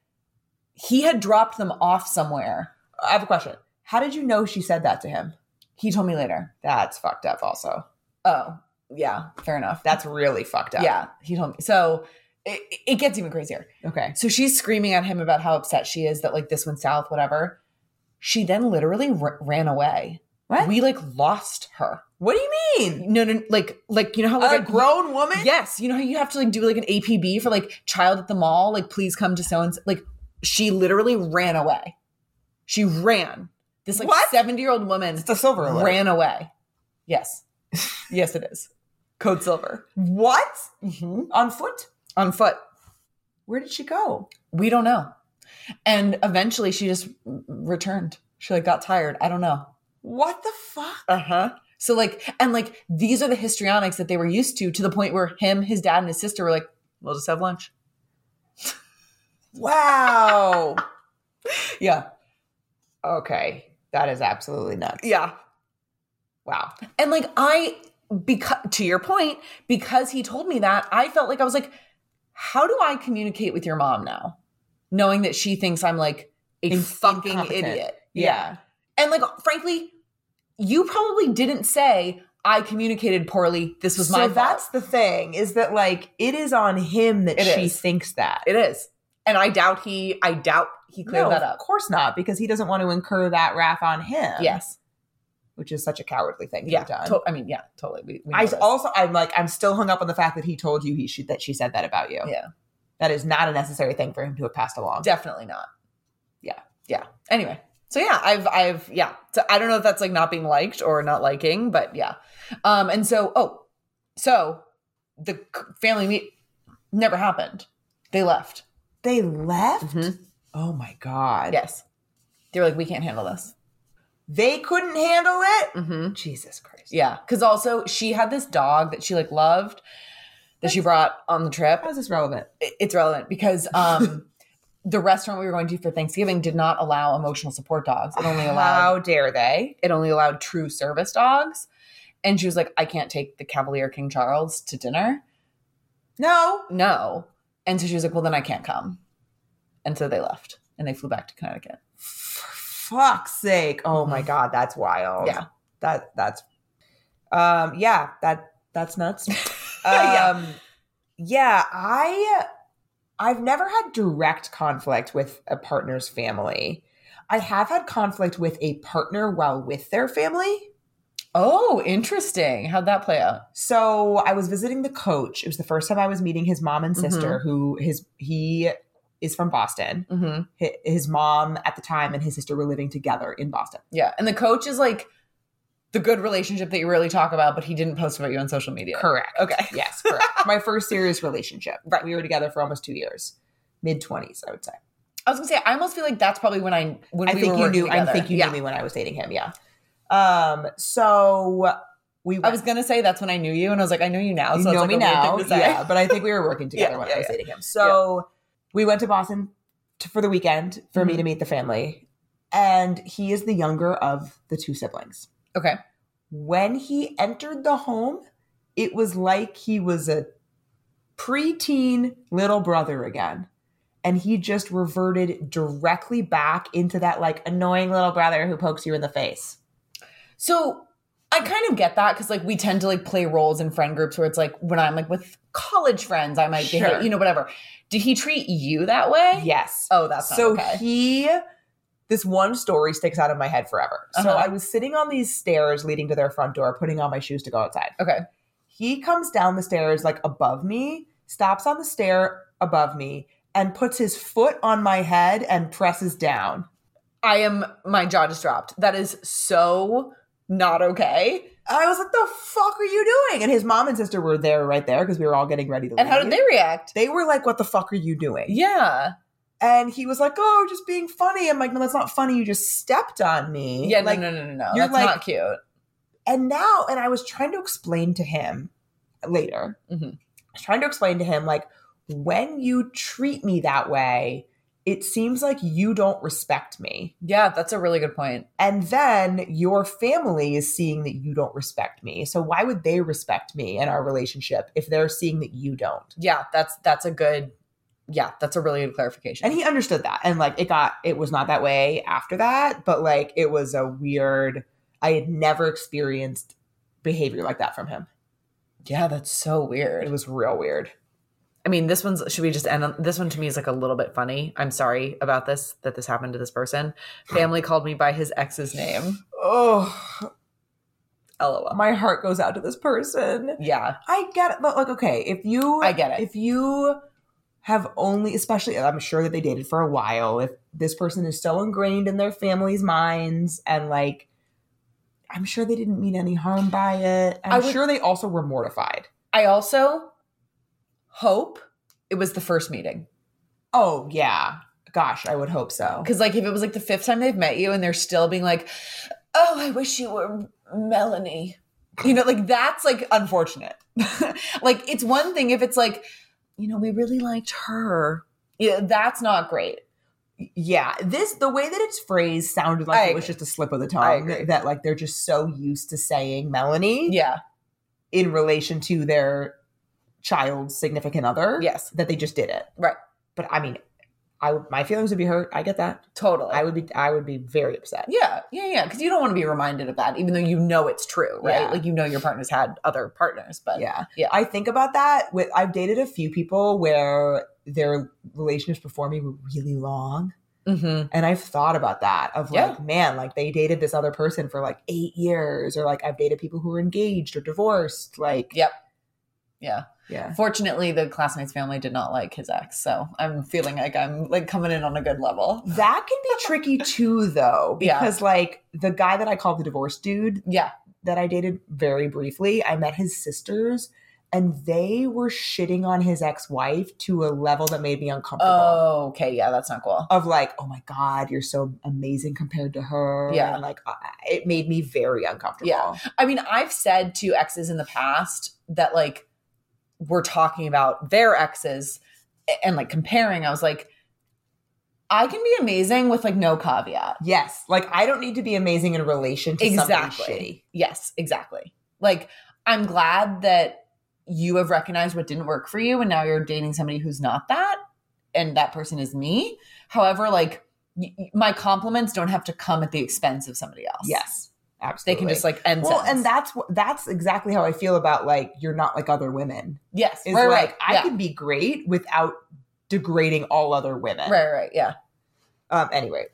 he had dropped them off somewhere. I have a question. How did you know she said that to him? He told me later. That's fucked up. Also, Oh, yeah, fair enough. that's really fucked up. yeah, he told me. So it, it gets even crazier. Okay. So she's screaming at him about how upset she is that like this went south, whatever. She then literally r- ran away. What? We like lost her. what do you mean? No, no, like like you know how like a grown woman? Yes, you know how you have to like do like an APB for like child at the mall, like please come to so and so. Like she literally ran away. She ran. This like 70 year old woman It's a silver alert. ran away. Yes. yes, it is. Code silver. What? Mm-hmm. On foot? On foot. Where did she go? We don't know. And eventually she just returned. She like got tired. I don't know. What the fuck? Uh-huh. So like and like these are the histrionics that they were used to to the point where him, his dad, and his sister were like, we'll just have lunch. Wow. <laughs> Yeah. okay. That is absolutely nuts. Yeah. Wow. And like I because to your point, because he told me that, I felt like I was like, how do I communicate with your mom now? Knowing that she thinks I'm like a In- fucking idiot. Yeah. And like frankly, you probably didn't say I communicated poorly. This was my so my that's the thing is that like it is on him that It she is. thinks that. It is. And I doubt he I doubt he cleared No, that Of course not, because he doesn't want to incur that wrath on him. Yes. Which is such a cowardly thing Yeah. done. to- I mean, yeah, totally. We, we I also I'm like I'm still hung up on the fact that he told you he should that she said that about you. Yeah. That is not a necessary thing for him to have passed along. definitely not. Yeah. Yeah. Anyway. So yeah, I've I've yeah. So I don't know if that's like not being liked or not liking, but yeah. Um and so oh, so the c- family meet never happened. They left. They left? Mhm. Oh my god. Yes. They were like, we can't handle this. They couldn't handle it? Mm-hmm. Jesus Christ. Yeah, because also she had this dog that she like loved that she brought on the trip. How is this relevant? It's relevant because um <laughs> the restaurant we were going to for Thanksgiving did not allow emotional support dogs. It only allowed How dare they? it only allowed true service dogs. And she was like, I can't take the Cavalier King Charles to dinner. No. No. And so she was like, Well, then I can't come. And so they left and they flew back to Connecticut. Fuck's sake. Oh my god, that's wild. Yeah. That that's um yeah, that that's nuts. <laughs> Yeah. um yeah, I I've never had direct conflict with a partner's family. I have had conflict with a partner while with their family. Oh, interesting. How'd that play out? So I was visiting the coach. It was the first time I was meeting his mom and sister, who his he is from Boston. Mm-hmm. Hi- His mom at the time and his sister were living together in Boston. Yeah. And the coach is like the good relationship that you really talk about, but he didn't post about you on social media. Correct. Okay. <laughs> Yes, correct. <laughs> My first serious relationship. Right. We were together for almost two years, mid twenties, I would say. I was gonna say, I almost feel like that's probably when I when I we think were you knew. I think you yeah. knew me when I was dating him. Yeah. Um. So we. I was gonna say that's when I knew you, and I was like, I know you now. you So it's know like me now. thing to say. Yeah, but I think we were working <laughs> together Yeah, when yeah, I was dating him. So we went to Boston to, for the weekend for me Mhm. to meet the family, and he is the younger of the two siblings. Okay. when he entered the home, it was like he was a preteen little brother again. And he just reverted directly back into that like annoying little brother who pokes you in the face. So I kind of get that because like we tend to like play roles in friend groups where it's like when I'm like with college friends, I might be Sure. you know whatever. Did he treat you that way? Yes. Oh, that's so okay. he this one story sticks out of my head forever. So Uh-huh. I was sitting on these stairs leading to their front door, putting on my shoes to go outside. okay. He comes down the stairs like above me, stops on the stair above me, and puts his foot on my head and presses down. I am my jaw just dropped. That is so not okay. I was like, the fuck are you doing? And his mom and sister were there right there because we were all getting ready to And how did they react? They were like, what the fuck are you doing? Yeah. And he was like, oh, just being funny. I'm like, no, that's not funny. You just stepped on me. Yeah, like, no, no, no, no, no. you're That's like- not cute. And now, and I was trying to explain to him later, Mhm. I was trying to explain to him, like, when you treat me that way, it seems like you don't respect me. Yeah, that's a really good point. And then your family is seeing that you don't respect me. So why would they respect me and our relationship if they're seeing that you don't? Yeah, that's that's a good yeah, that's a really good clarification. And he understood that. And like it got it was not that way after that, but like it was a weird I had never experienced behavior like that from him. yeah, that's so weird. It was real weird. I mean, this one's should we just end on this one to me is like a little bit funny. I'm sorry about this that this happened to this person. <sighs> Family called me by his ex's name. Oh, LOL. my heart goes out to this person. yeah. I get it. But like, okay, if you, I get it. If you have only, especially, I'm sure that they dated for a while. If this person is so ingrained in their family's minds, and like, I'm sure they didn't mean any harm by it. I'm would- sure they also were mortified. I also hope it was the first meeting. Oh yeah, gosh, I would hope so. Because like if it was like the fifth time they've met you and they're still being like, "Oh, I wish you were Melanie," you know, like that's like unfortunate. <laughs> like it's one thing if it's like, you know, we really liked her. Yeah, that's not great. Yeah, this the way that it's phrased sounded like I it was agree. just a slip of the tongue. That like they're just so used to saying Melanie Yeah. in relation to their child's significant other. Yes. that they just did it. Right. But I mean, I would- my feelings would be hurt. I get that. Totally. I would be I would be very upset. yeah, yeah, yeah. Because you don't want to be reminded of that, even though you know it's true, right? Yeah. Like you know your partner's had other partners, but Yeah. Yeah. I think about that with I've dated a few people where their relationships before me were really long. Mm-hmm. And I've thought about that of Yeah. like, man, like they dated this other person for like eight years, or like I've dated people who were engaged or divorced. Like, Yep. Yeah. Yeah. Fortunately, the classmate's family did not like his ex, so I'm feeling like I'm like coming in on a good level. That can be tricky too, though, <laughs> Yeah. because like the guy that I called the divorce dude Yeah. that I dated very briefly, I met his sisters and they were shitting on his ex wife to a level that made me uncomfortable. Oh, okay. Yeah, that's not cool. Of like, oh my God, you're so amazing compared to her. Yeah. And like, I- it made me very uncomfortable. Yeah. I mean, I've said to exes in the past that like we're talking about their exes and like comparing. I was like, I can be amazing with like no caveat. Yes. Like, I don't need to be amazing in relation to Exactly. Yes, exactly. Like, I'm glad that you have recognized what didn't work for you and now you're dating somebody who's not that and that person is me. However, like y- my compliments don't have to come at the expense of somebody else. shitty. They can just like end well, sentence. and that's what that's exactly how I feel about like you're not like other women. yes, Is right, like right. I yeah. can be great without degrading all other women. right, right, yeah. Um. Anyway,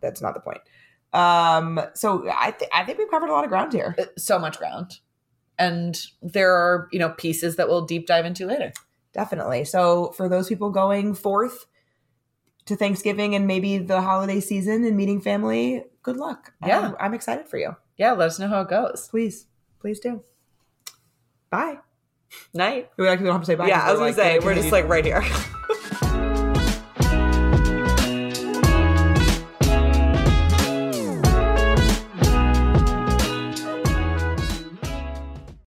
that's not the point. Um. So I th- I think we've covered a lot of ground here. Uh, so much ground. And there are, you know, pieces that we'll deep dive into later. Definitely. So for those people going forth to Thanksgiving and maybe the holiday season and meeting family, good luck. Yeah. I'm, I'm excited for you. Yeah, let us know how it goes. Please, please do. Bye. Night. We actually don't have to say bye. yeah, I was gonna we're, say we're just like right here. <laughs>